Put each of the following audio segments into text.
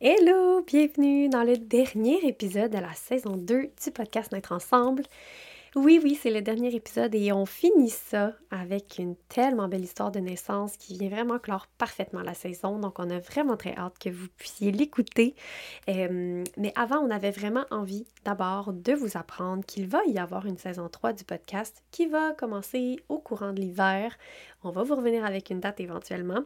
Hello, bienvenue dans le dernier épisode de la saison 2 du podcast Naître ensemble. Oui, oui, c'est le dernier épisode et on finit ça avec une tellement belle histoire de naissance qui vient vraiment clore parfaitement la saison. Donc, on a vraiment très hâte que vous puissiez l'écouter. Euh, mais avant, on avait vraiment envie d'abord de vous apprendre qu'il va y avoir une saison 3 du podcast qui va commencer au courant de l'hiver. On va vous revenir avec une date éventuellement.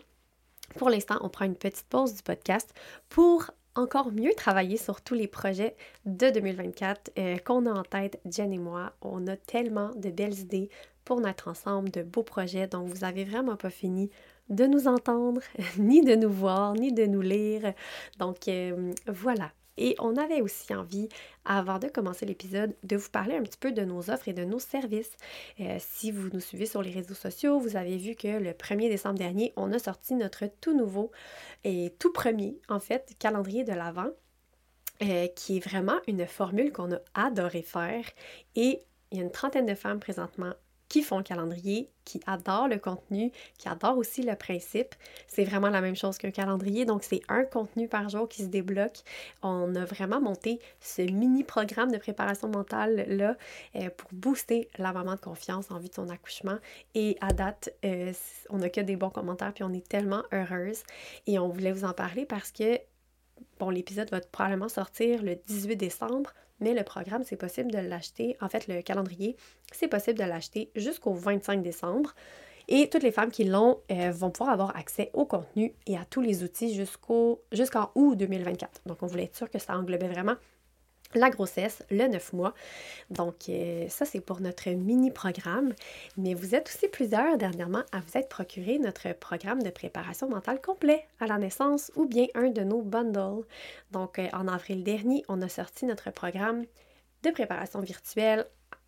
Pour l'instant, on prend une petite pause du podcast pour encore mieux travailler sur tous les projets de 2024 euh, qu'on a en tête, Jen et moi. On a tellement de belles idées pour notre ensemble, de beaux projets, donc vous n'avez vraiment pas fini de nous entendre, ni de nous voir, ni de nous lire. Donc euh, voilà, et on avait aussi envie, avant de commencer l'épisode, de vous parler un petit peu de nos offres et de nos services. Euh, si vous nous suivez sur les réseaux sociaux, vous avez vu que le 1er décembre dernier, on a sorti notre tout nouveau et tout premier, en fait, calendrier de l'Avent. Euh, qui est vraiment une formule qu'on a adoré faire. Et il y a une trentaine de femmes présentement qui font le calendrier, qui adorent le contenu, qui adorent aussi le principe. C'est vraiment la même chose qu'un calendrier, donc c'est un contenu par jour qui se débloque. On a vraiment monté ce mini programme de préparation mentale là euh, pour booster la maman de confiance en vue de son accouchement. Et à date, euh, on n'a que des bons commentaires, puis on est tellement heureuse. Et on voulait vous en parler parce que Bon, l'épisode va probablement sortir le 18 décembre, mais le programme, c'est possible de l'acheter. En fait, le calendrier, c'est possible de l'acheter jusqu'au 25 décembre. Et toutes les femmes qui l'ont euh, vont pouvoir avoir accès au contenu et à tous les outils jusqu'en août 2024. Donc, on voulait être sûr que ça englobait vraiment la grossesse, le 9 mois. Donc, euh, ça, c'est pour notre mini-programme. Mais vous êtes aussi plusieurs dernièrement à vous être procuré notre programme de préparation mentale complet à la naissance ou bien un de nos bundles. Donc, euh, en avril dernier, on a sorti notre programme de préparation virtuelle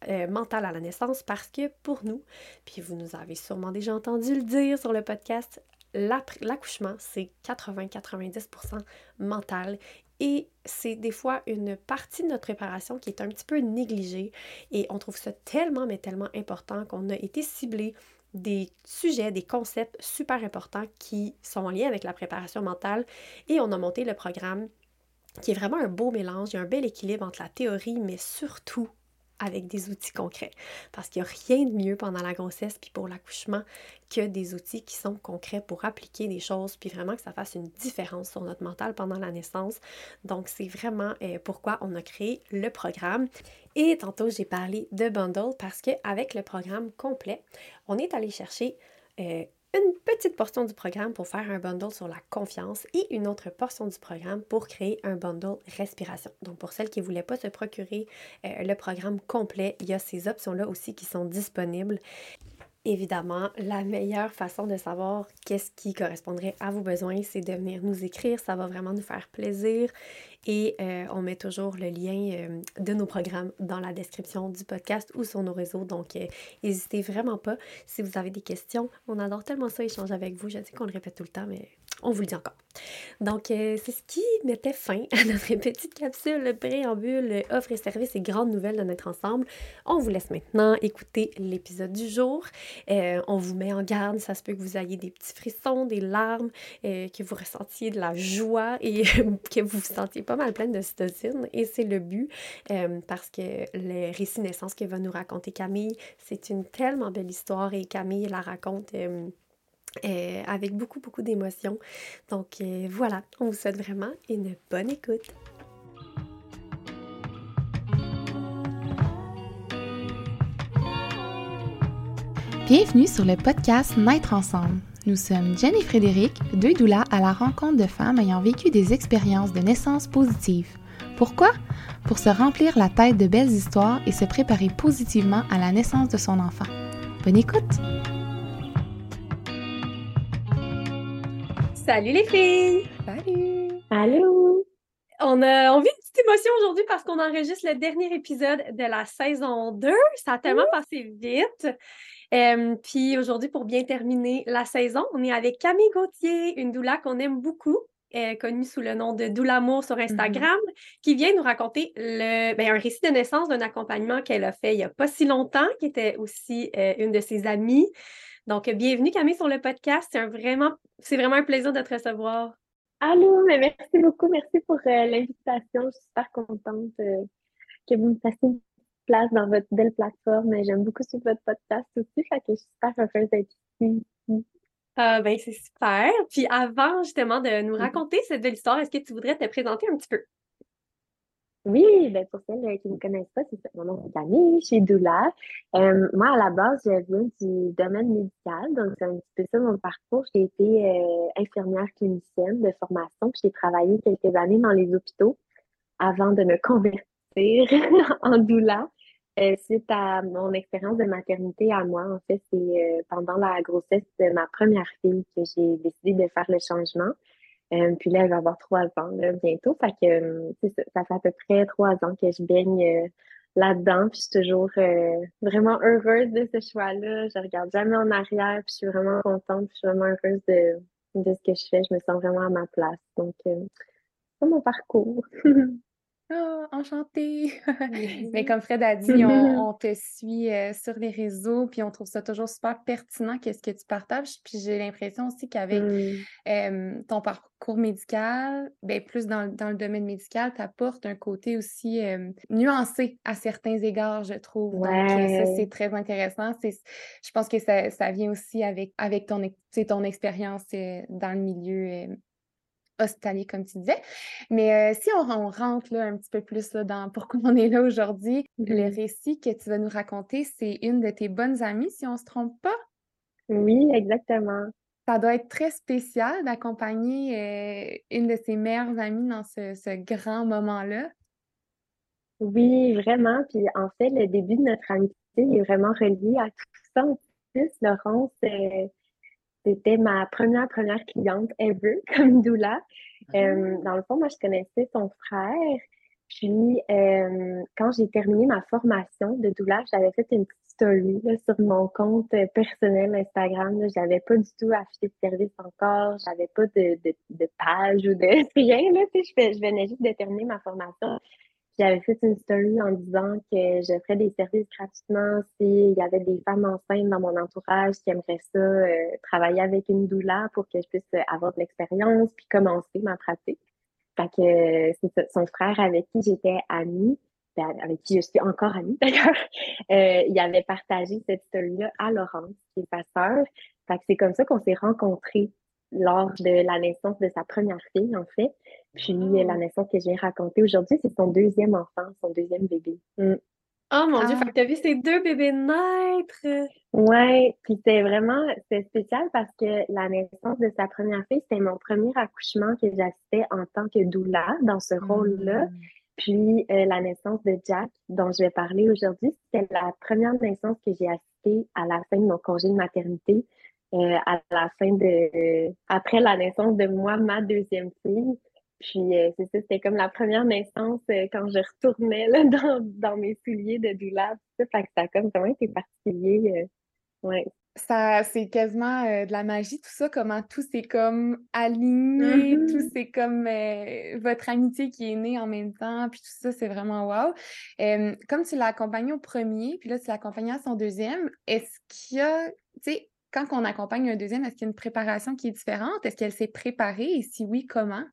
euh, mentale à la naissance parce que pour nous, puis vous nous avez sûrement déjà entendu le dire sur le podcast, l'accouchement, c'est 80-90% mental et c'est des fois une partie de notre préparation qui est un petit peu négligée. Et on trouve ça tellement, mais tellement important qu'on a été ciblé des sujets, des concepts super importants qui sont en lien avec la préparation mentale. Et on a monté le programme qui est vraiment un beau mélange, il y a un bel équilibre entre la théorie mais surtout avec des outils concrets. Parce qu'il n'y a rien de mieux pendant la grossesse puis pour l'accouchement que des outils qui sont concrets pour appliquer des choses puis vraiment que ça fasse une différence sur notre mental pendant la naissance. Donc, c'est vraiment euh, pourquoi on a créé le programme. Et tantôt, j'ai parlé de bundle parce qu'avec le programme complet, on est allé chercher euh, une petite portion du programme pour faire un bundle sur la confiance et une autre portion du programme pour créer un bundle respiration. Donc pour celles qui ne voulaient pas se procurer euh, le programme complet, il y a ces options-là aussi qui sont disponibles. Évidemment, la meilleure façon de savoir qu'est-ce qui correspondrait à vos besoins, c'est de venir nous écrire. Ça va vraiment nous faire plaisir. Et euh, on met toujours le lien euh, de nos programmes dans la description du podcast ou sur nos réseaux. Donc, euh, n'hésitez vraiment pas si vous avez des questions. On adore tellement ça échanger avec vous. Je sais qu'on le répète tout le temps, mais on vous le dit encore. Donc, euh, c'est ce qui mettait fin à notre petite capsule préambule offre et services et grandes nouvelles de notre ensemble. On vous laisse maintenant écouter l'épisode du jour. Euh, on vous met en garde, ça se peut que vous ayez des petits frissons, des larmes, euh, que vous ressentiez de la joie et que vous vous sentiez pas mal pleine de cytocine. Et c'est le but parce que le récit naissance que va nous raconter Camille, c'est une tellement belle histoire et Camille la raconte euh, avec beaucoup, beaucoup d'émotions. Donc euh, voilà, on vous souhaite vraiment une bonne écoute. Bienvenue sur le podcast Naître ensemble. Nous sommes Jen et Frédéric, deux doulas à la rencontre de femmes ayant vécu des expériences de naissance positives. Pourquoi? Pour se remplir la tête de belles histoires et se préparer positivement à la naissance de son enfant. Bonne écoute! Salut les filles! Salut! Allô! On a envie de petite émotion aujourd'hui parce qu'on enregistre le dernier épisode de la saison 2. Ça a tellement passé vite. Euh, puis aujourd'hui, pour bien terminer la saison, on est avec Camille Gauthier, une doula qu'on aime beaucoup, euh, connue sous le nom de Doulamour sur Instagram, qui vient nous raconter le, ben, un récit de naissance d'un accompagnement qu'elle a fait il n'y a pas si longtemps, qui était aussi euh, une de ses amies. Donc, bienvenue Camille sur le podcast. C'est vraiment, c'est vraiment un plaisir de te recevoir. Allô, mais merci beaucoup. Merci pour euh, l'invitation. Je suis super contente euh, que vous me fassiez une place dans votre belle plateforme. J'aime beaucoup sur votre podcast aussi. Fait que je suis super heureuse d'être ici. Ah, ben, c'est super. Puis avant justement de nous Mhm. raconter cette belle histoire, est-ce que tu voudrais te présenter un petit peu? Oui, ben pour celles euh, qui ne me connaissent pas, c'est. Mon nom c'est Camille, je suis doula. Euh, moi, à la base, je viens du domaine médical, donc c'est un petit peu ça mon parcours. J'ai été euh, infirmière clinicienne de formation, puis j'ai travaillé quelques années dans les hôpitaux avant de me convertir en doula. Euh, suite à mon expérience de maternité à moi, en fait, c'est euh, pendant la grossesse de ma première fille que j'ai décidé de faire le changement. Euh, puis là, elle va avoir trois ans bientôt. Que euh, ça, fait à peu près trois ans que je baigne euh, là-dedans. Puis je suis toujours vraiment heureuse de ce choix-là. Je regarde jamais en arrière. Puis je suis vraiment contente. Puis je suis vraiment heureuse de, de ce que je fais. Je me sens vraiment à ma place. Donc, c'est mon parcours. Ah, enchantée! Mais comme Fred a dit, on, on te suit euh, sur les réseaux, puis on trouve ça toujours super pertinent, qu'est-ce que tu partages. Puis j'ai l'impression aussi qu'avec Mm. euh, ton parcours médical, ben, plus dans, dans le domaine médical, tu apportes un côté aussi euh, nuancé à certains égards, je trouve. Donc, euh, ça, c'est très intéressant. C'est, je pense que ça, ça vient aussi avec, avec ton, ton expérience euh, dans le milieu hospitalier, comme tu disais. Mais euh, si on, on rentre là, un petit peu plus là, dans pourquoi on est là aujourd'hui, le Mhm. récit que tu vas nous raconter, c'est une de tes bonnes amies, si on ne se trompe pas? Oui, exactement. Ça doit être très spécial d'accompagner euh, une de ses meilleures amies dans ce, ce grand moment-là. Oui, vraiment. Puis en fait, le début de notre amitié est vraiment relié à tout ça. En plus, Laurence, euh, c'était ma première, première cliente ever comme doula. Euh, dans le fond, moi, je connaissais son frère. Puis, euh, quand j'ai terminé ma formation de doula, j'avais fait une petite story là, sur mon compte euh, personnel Instagram. Là. J'avais pas du tout affiché de service encore. J'avais pas de, de, de page ou de rien. Là, je, je venais juste de terminer ma formation. J'avais fait une story en disant que je ferais des services gratuitement s'il y avait des femmes enceintes dans mon entourage qui aimeraient ça, euh, travailler avec une doula pour que je puisse euh, avoir de l'expérience puis commencer ma pratique. Fait que euh, c'est son frère avec qui j'étais amie, ben, avec qui je suis encore amie d'ailleurs, il avait partagé cette story-là à Laurence, qui est sa sœur. Fait que c'est comme ça qu'on s'est rencontrés lors de la naissance de sa première fille, en fait. Puis euh, la Wow. naissance que je viens raconter aujourd'hui, c'est son deuxième enfant, son deuxième bébé. Mm. Oh mon Dieu, Ah, fait que t'as vu ces deux bébés naître! Ouais, puis c'est vraiment c'est spécial parce que la naissance de sa première fille, c'était mon premier accouchement que j'assistais en tant que doula dans ce rôle-là. hmm. Puis euh, la naissance de Jack, dont je vais parler aujourd'hui, c'était la première naissance que j'ai assistée à la fin de mon congé de maternité, euh, à la fin de après la naissance de moi, ma deuxième fille. Puis euh, c'est ça, c'était comme la première naissance euh, quand je retournais là, dans, dans mes souliers de doula. tout Ça, fait que ça a comme vraiment été particulier. ouais. Ça, c'est quasiment de la magie, tout ça, comment tout s'est comme aligné, tout Mhm. c'est comme votre amitié qui est née en même temps, puis tout ça, c'est vraiment wow. Comme tu l'as accompagné au premier, puis là, tu l'as accompagné à son deuxième, est-ce qu'il y a, tu sais, quand on accompagne un deuxième, est-ce qu'il y a une préparation qui est différente? Est-ce qu'elle s'est préparée? Et si oui, comment?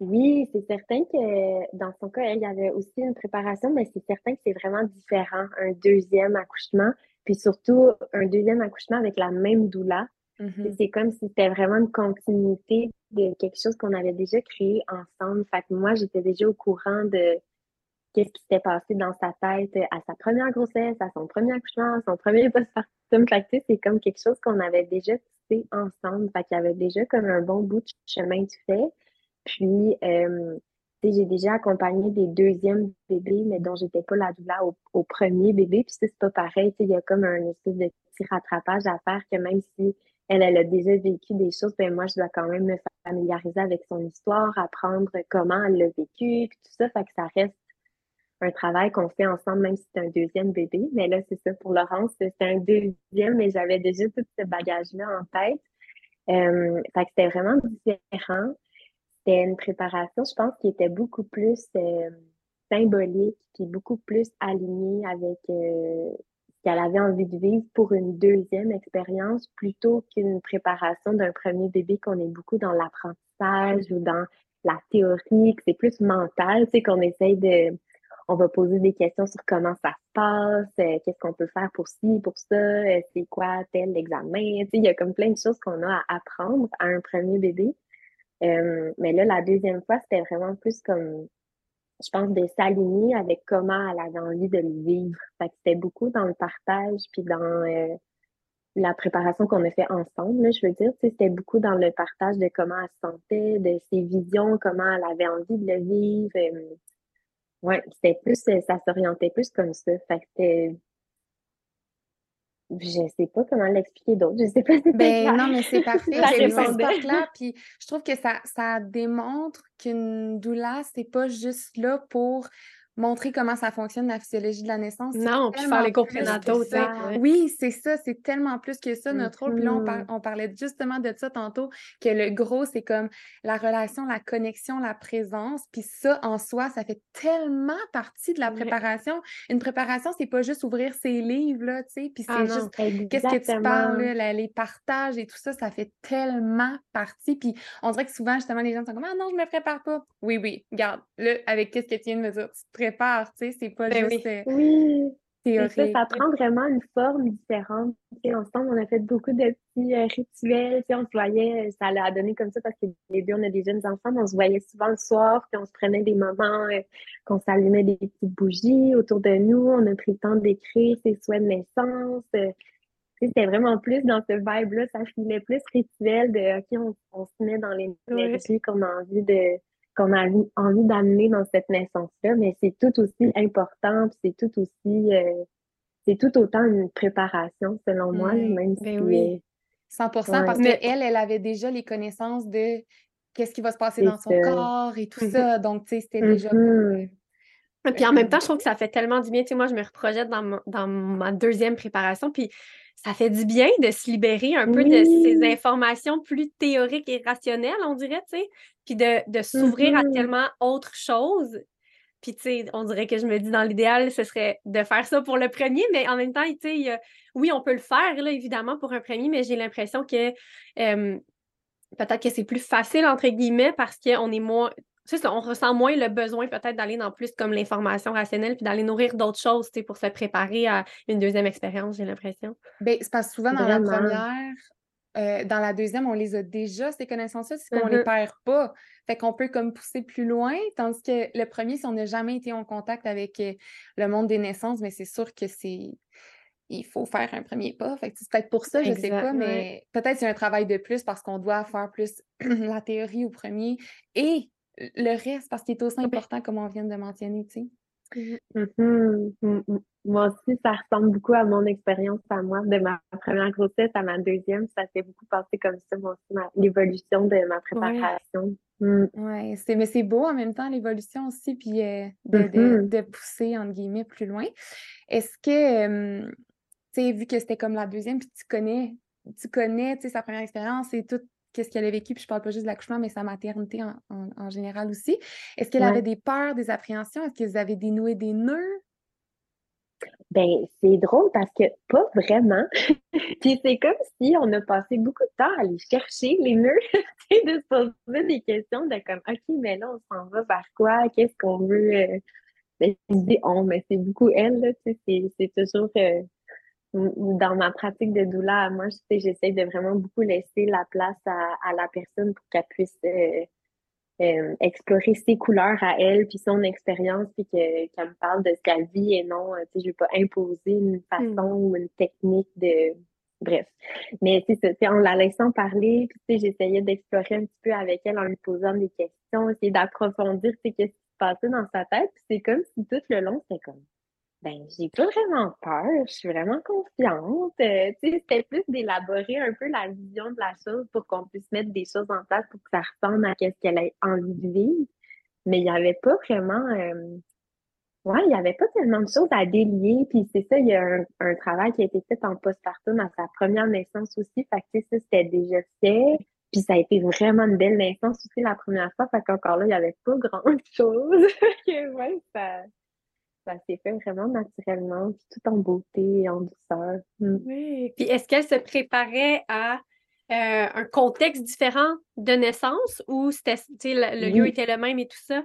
Oui, c'est certain que dans son cas, elle, il y avait aussi une préparation, mais c'est certain que c'est vraiment différent, un deuxième accouchement, puis surtout un deuxième accouchement avec la même doula. Mhm. C'est comme si c'était vraiment une continuité de quelque chose qu'on avait déjà créé ensemble. Fait que moi, j'étais déjà au courant de qu'est-ce qui s'était passé dans sa tête à sa première grossesse, à son premier accouchement, à son premier postpartum. Fait que c'est comme quelque chose qu'on avait déjà tissé ensemble. Fait qu'il y avait déjà comme un bon bout de chemin de fait. Puis, euh, j'ai déjà accompagné des deuxièmes bébés, mais dont j'étais pas la doula au, au premier bébé. Puis c'est pas pareil. Il y a comme un espèce de petit rattrapage à faire que même si elle, elle a déjà vécu des choses, ben moi, je dois quand même me familiariser avec son histoire, apprendre comment elle l'a vécu, puis tout ça. Fait que ça reste un travail qu'on fait ensemble, même si c'est un deuxième bébé. Mais là, c'est ça, pour Laurence, c'est un deuxième, mais j'avais déjà tout ce bagage-là en tête. Euh, fait que c'était vraiment différent. C'était une préparation, je pense, qui était beaucoup plus euh, symbolique, puis beaucoup plus alignée avec euh, qu'elle avait envie de vivre pour une deuxième expérience plutôt qu'une préparation d'un premier bébé qu'on est beaucoup dans l'apprentissage ou dans la théorie, que c'est plus mental, tu sais, qu'on essaye de... On va poser des questions sur comment ça se passe, euh, qu'est-ce qu'on peut faire pour ci, pour ça, euh, c'est quoi tel examen. Il y a comme plein de choses qu'on a à apprendre à un premier bébé. Euh, mais là, la deuxième fois, c'était vraiment plus comme je pense, de s'aligner avec comment elle avait envie de le vivre. C'était beaucoup dans le partage, puis dans la préparation qu'on a fait ensemble, je veux dire. C'était beaucoup dans le partage de comment elle se sentait, de ses visions, comment elle avait envie de le vivre. Euh, ouais, c'était plus, ça s'orientait plus comme ça. Fait que c'était je sais pas comment l'expliquer d'autre. Je sais pas si ben, non, mais c'est parfait. C'est là. Puis je trouve que ça, ça démontre qu'une doula, c'est pas juste là pour montrer comment ça fonctionne la physiologie de la naissance. Non, puis faire les cours prénataux, Oui, c'est ça, c'est tellement plus que ça notre rôle. Puis là, mm-hmm. on, parlait justement de ça tantôt, que le gros, c'est comme la relation, la connexion, la présence. Puis ça, en soi, ça fait tellement partie de la préparation. Une préparation, c'est pas juste ouvrir ses livres, là, tu sais, puis c'est ah juste qu'est-ce que tu parles, les partages et tout ça, ça fait tellement partie. Puis on dirait que souvent, justement, les gens sont comme Ah non, je me prépare pas. Oui, oui, regarde, là, avec qu'est-ce que tu viens de me dire, prépare, tu sais, c'est pas ben juste euh, oui. théorique. Ça, prend vraiment une forme différente. ensemble, on a fait beaucoup de petits euh, rituels. on se voyait, ça a donné comme ça parce que les deux, on a des jeunes enfants, on se voyait souvent le soir, puis on se prenait des moments euh, qu'on s'allumait des petites bougies autour de nous. On a pris le temps d'écrire ses souhaits de naissance. c'était vraiment plus dans ce vibe-là, ça filait plus rituel de OK, on, se met dans les l'énergie qu'on a envie de, qu'on a envie d'amener dans cette naissance-là, mais c'est tout aussi important, c'est tout aussi, euh, c'est tout autant une préparation, selon moi, même ben oui. 100 parce qu'elle, elle avait déjà les connaissances de qu'est-ce qui va se passer dans son corps et tout ça. Donc, tu sais, c'était déjà... Mm-hmm. Euh, puis en même temps, je trouve que ça fait tellement du bien. Tu sais, moi, je me reprojette dans, dans ma deuxième préparation, puis ça fait du bien de se libérer un peu de ces informations plus théoriques et rationnelles, on dirait, tu sais, puis de, s'ouvrir à mm-hmm. tellement autre chose. Puis, tu sais, on dirait que je me dis, dans l'idéal, ce serait de faire ça pour le premier, mais en même temps, tu sais, oui, on peut le faire, là, évidemment, pour un premier, mais j'ai l'impression que peut-être que c'est plus facile, entre guillemets, parce qu'on est moins, on ressent moins le besoin peut-être d'aller dans plus comme l'information rationnelle puis d'aller nourrir d'autres choses pour se préparer à une deuxième expérience, j'ai l'impression. Bien, c'est parce que souvent dans la première, euh, dans la deuxième, on les a déjà, ces connaissances-là, c'est qu'on ne les mm-hmm. perd pas. Fait qu'on peut comme pousser plus loin, tandis que le premier, si on n'a jamais été en contact avec euh, le monde des naissances, mais c'est sûr que c'est il faut faire un premier pas. Fait c'est peut-être pour ça, je ne sais pas, mais peut-être c'est un travail de plus parce qu'on doit faire plus la théorie au premier et le reste, parce qu'il est aussi important, comme on vient de mentionner, tu sais. Mmh mmh mmh moi aussi, ça ressemble beaucoup à mon expérience à moi, de ma première grossesse à ma deuxième. Ça s'est beaucoup passé comme ça, moi aussi, l'évolution de ma préparation. Oui, mais c'est beau en même temps, l'évolution aussi, puis euh, de, pousser, entre guillemets, plus loin. Est-ce que, tu sais, vu que c'était comme la deuxième, puis tu connais, tu connais, tu sais, sa première expérience et tout, qu'est-ce qu'elle a vécu, puis je parle pas juste de l'accouchement, mais sa maternité en, général aussi. Est-ce qu'elle avait des peurs, des appréhensions? Est-ce que vous avez dénoué des nœuds? Ben, c'est drôle parce que pas vraiment. puis c'est comme si on a passé beaucoup de temps à aller chercher les nœuds, de se poser des questions de comme, OK, mais là, on s'en va vers quoi? Qu'est-ce qu'on veut? Euh? Ben, je dis on, mais c'est beaucoup elle, là, c'est toujours. Euh, dans ma pratique de doula, moi, j'essaie de vraiment beaucoup laisser la place à, la personne pour qu'elle puisse euh, euh, explorer ses couleurs à elle, puis son expérience, puis qu'elle me parle de ce qu'elle vit et non, euh, je ne vais pas imposer une hmm. façon ou une technique de. Bref. Mais c'est en la laissant parler, puis j'essayais d'explorer un petit peu avec elle en lui posant des questions, essayer d'approfondir ce qui se passait dans sa tête. Puis c'est comme si tout le long, c'était comme ben, j'ai pas vraiment peur, je suis vraiment confiante. Euh, tu sais, c'était plus d'élaborer un peu la vision de la chose pour qu'on puisse mettre des choses en place pour que ça ressemble à ce qu'elle a envie de vivre. Mais il n'y avait pas vraiment. Euh... Ouais, il n'y avait pas tellement de choses à délier. Puis c'est ça, il y a un, travail qui a été fait en postpartum à sa première naissance aussi. Fait que ça, c'était déjà fait. Puis ça a été vraiment une belle naissance aussi la première fois. Fait qu'encore là, il n'y avait pas grand chose. ouais, ça ça s'est fait vraiment naturellement, puis tout en beauté et en douceur. Mm. Oui. Puis est-ce qu'elle se préparait à euh, un contexte différent de naissance ou c'était, le, le lieu était le même et tout ça?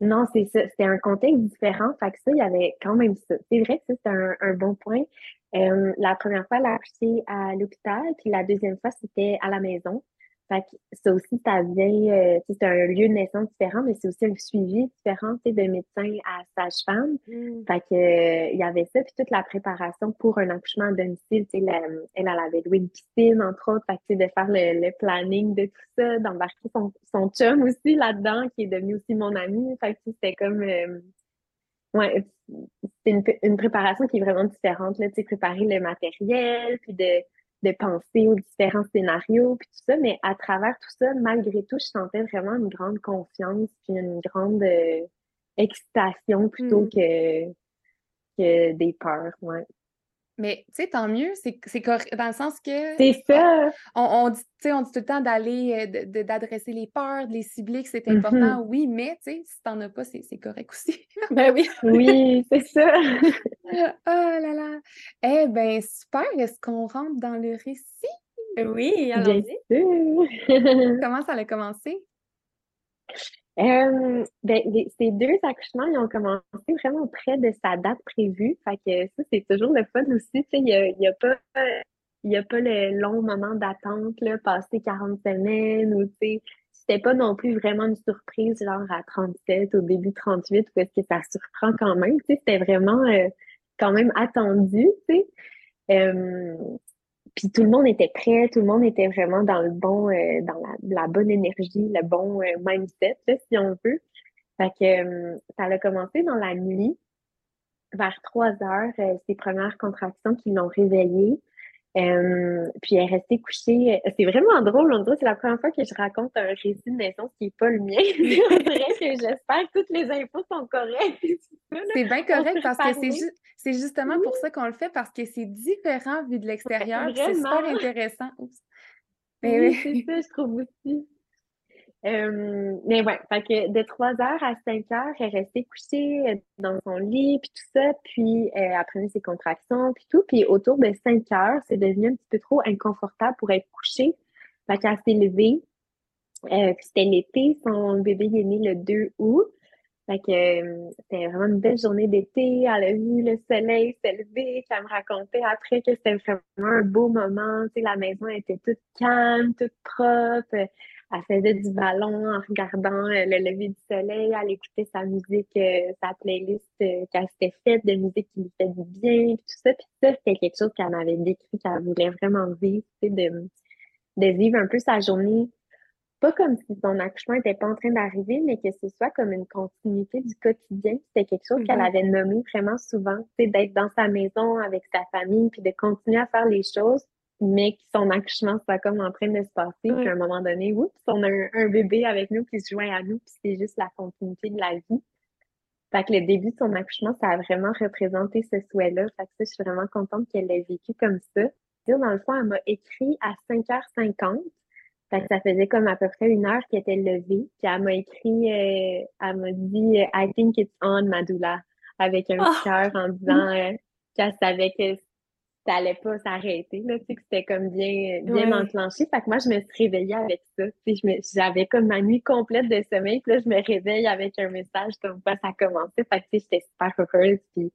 Non, c'est ça. C'était un contexte différent. Fait que ça, il y avait quand même ça. C'est vrai que un, un, bon point. Euh, la première fois, elle a accouché à l'hôpital, puis la deuxième fois, c'était à la maison. Fait que ça aussi, ça vient, euh, c'est un lieu de naissance différent, mais c'est aussi un suivi différent, tu sais, de médecin à sage-femme. Mm. Fait que, euh, il y avait ça, puis toute la préparation pour un accouchement à domicile, tu sais, elle, elle avait loué une piscine, entre autres, fait que, de faire le, planning de tout ça, d'embarquer son, son chum aussi là-dedans, qui est devenu aussi mon ami. Fait que, c'était comme, euh, ouais, c'est une, une, préparation qui est vraiment différente, là, tu sais, préparer le matériel, puis de de penser aux différents scénarios, puis tout ça, mais à travers tout ça, malgré tout, je sentais vraiment une grande confiance, puis une grande euh, excitation plutôt hmm. que, que des peurs, ouais. Mais, tu sais, tant mieux, c'est dans le sens que... C'est ça! On, on, dit, on dit tout le temps d'aller, euh, d'adresser les peurs, de les cibler, que c'est important, mm-hmm. oui, mais, tu sais, si t'en as pas, c'est correct aussi. ben oui! oui, c'est ça! oh là là! Eh ben super! Est-ce qu'on rentre dans le récit? Oui, allons-y! Comment ça a commencé? Euh, ben, ces deux accouchements, ils ont commencé vraiment près de sa date prévue. Fait que ça, c'est toujours le fun aussi. Il n'y a, y a, pas, y a pas le long moment d'attente, là, passer 40 semaines ou, c'était pas non plus vraiment une surprise, genre à 37, au début 38, parce que ça surprend quand même. C'était vraiment euh, quand même attendu, sais. Euh, puis tout le monde était prêt, tout le monde était vraiment dans le bon, euh, dans la, bonne énergie, le bon euh, mindset, si on veut. Fait que euh, ça a commencé dans la nuit, vers 3 heures, ces premières contractions qui l'ont réveillée. Euh, puis elle est restée couchée. C'est vraiment drôle, on dirait c'est la première fois que je raconte un récit de naissance qui n'est pas le mien. on dirait que j'espère que toutes les infos sont correctes. c'est bien correct parce que c'est, justement pour ça qu'on le fait, parce que c'est différent vu de l'extérieur. C'est super intéressant. oui, c'est ça, je trouve aussi. Euh, mais ouais, fait que de 3 heures à 5 heures, elle est restée couchée euh, dans son lit, puis tout ça, puis euh, elle prenait ses contractions, puis tout. Puis autour de 5 heures, c'est devenu un petit peu trop inconfortable pour être couchée. Fait qu'elle s'est levée. Euh, c'était l'été, son bébé est né le 2 août. Fait que c'était vraiment une belle journée d'été. Elle a vu le soleil s'élever. Elle me racontait après que c'était vraiment un beau moment. Tu sais, la maison était toute calme, toute propre elle faisait du ballon en regardant euh, le lever du soleil, elle écoutait sa musique, euh, sa playlist euh, qu'elle s'était faite de musique qui lui fait du bien, tout ça. Puis ça, c'était quelque chose qu'elle m'avait décrit, qu'elle voulait vraiment vivre, de, de vivre un peu sa journée, pas comme si son accouchement n'était pas en train d'arriver, mais que ce soit comme une continuité du quotidien. C'était quelque chose qu'elle mm-hmm. avait nommé vraiment souvent, sais, d'être dans sa maison avec sa famille, puis de continuer à faire les choses mais que son accouchement soit comme en train de se passer, puis à un moment donné, oups, on a un, bébé avec nous qui se joint à nous, puis c'est juste la continuité de la vie. Fait que le début de son accouchement, ça a vraiment représenté ce souhait-là. Fait que ça, je suis vraiment contente qu'elle l'ait vécu comme ça. Dans le fond, elle m'a écrit à 5h50. Fait que ça faisait comme à peu près une heure qu'elle était levée. Puis elle m'a écrit, euh, elle m'a dit I think it's on, Madula, avec un oh! cœur en disant euh, qu'elle savait que ça allait pas s'arrêter, là, tu sais, que c'était comme bien, bien enclenché. Fait que moi, je me suis réveillée avec ça. J'avais comme ma nuit complète de sommeil, puis là, je me réveille avec un message comme quoi ça commençait. Fait que, tu sais, j'étais super heureuse, puis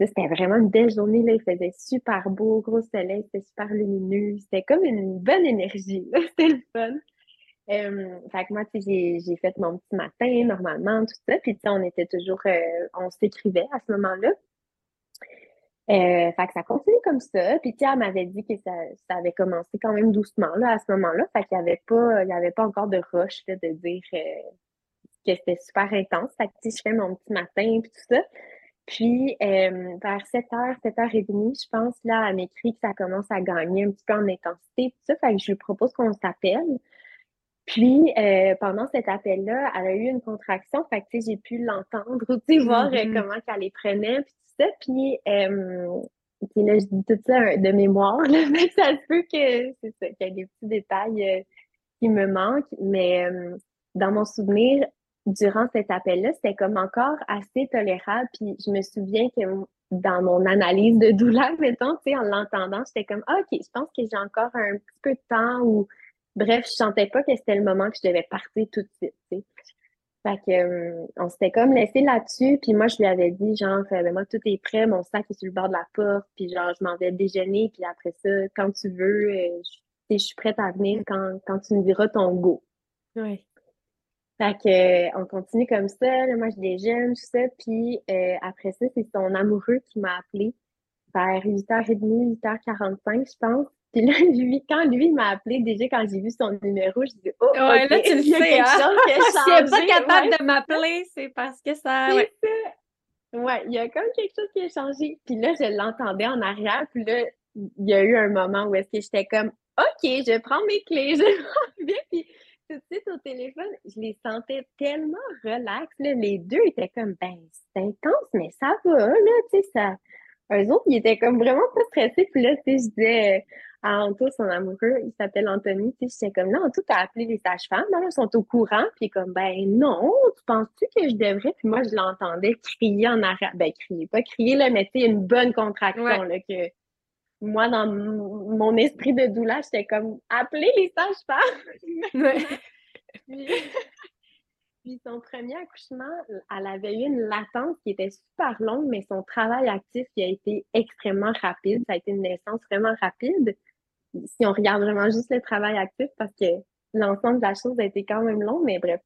c'était vraiment une belle journée, là. Il faisait super beau, gros soleil, c'était super lumineux. C'était comme une bonne énergie. C'était le fun. Euh, fait que moi, tu sais, j'ai fait mon petit matin, normalement, tout ça. Puis, tu sais, on était toujours, euh, on s'écrivait à ce moment-là. Euh, fait que ça continue comme ça. Puis Tia m'avait dit que ça, ça, avait commencé quand même doucement là, à ce moment-là. Fait qu'il n'y avait pas, il y avait pas encore de rush là, de dire euh, que c'était super intense. Fait que je fais mon petit matin puis tout ça. Puis euh, vers 7h, 7h30, je pense, là, elle m'écrit que ça commence à gagner un petit peu en intensité, tout ça. Fait que je lui propose qu'on s'appelle. Puis euh, pendant cet appel-là, elle a eu une contraction, fait que j'ai pu l'entendre, tu sais, voir mm-hmm. comment qu'elle les prenait, puis ça. Puis, euh, là, je dis tout ça de mémoire, mais ça se peut que c'est ça, qu'il y a des petits détails euh, qui me manquent. Mais euh, dans mon souvenir, durant cet appel-là, c'était comme encore assez tolérable. Puis je me souviens que dans mon analyse de douleur, mettons, en l'entendant, j'étais comme, ah, OK, je pense que j'ai encore un petit peu de temps ou, bref, je sentais pas que c'était le moment que je devais partir tout de suite. Fait que, euh, on s'était comme laissé là-dessus, puis moi, je lui avais dit, genre, ben, moi, tout est prêt, mon sac est sur le bord de la porte, puis genre, je m'en vais déjeuner, puis après ça, quand tu veux, euh, je, je suis prête à venir quand, quand tu me diras ton go. Oui. Fait que, on continue comme ça. Là, moi, je déjeune, tout ça. Puis euh, après ça, c'est son amoureux qui m'a appelé vers 8h30, 8h45, je pense. Puis là, lui, quand lui m'a appelé, déjà quand j'ai vu son numéro, je dis Oh, ouais, là, tu le sais, hein? chose qui a pas capable de m'appeler, c'est parce que ça. Ouais. ouais, il y a comme quelque chose qui a changé. Puis là, je l'entendais en arrière. Puis là, il y a eu un moment où est-ce que j'étais comme OK, je prends mes clés, je m'en vais. Puis tout de suite au téléphone, je les sentais tellement relax. Les deux étaient comme, ben, c'est intense, mais ça va, là, tu sais, ça. Eux autres, ils étaient comme vraiment pas stressés. Puis là, tu sais, je disais à Anto, son amoureux, il s'appelle Anthony, tu sais, j'étais comme, non, tout a appelé les sages-femmes, là, ils sont au courant. Puis comme, ben, non, tu penses-tu que je devrais? Puis moi, je l'entendais crier en arrière. Ben, crier, pas crier, là, mais tu sais, une bonne contraction, là, que moi, dans mon esprit de douleur, j'étais comme appelez les sages-femmes. puis, son premier accouchement, elle avait eu une latence qui était super longue, mais son travail actif qui a été extrêmement rapide. Ça a été une naissance vraiment rapide. Si on regarde vraiment juste le travail actif, parce que l'ensemble de la chose a été quand même long, mais bref,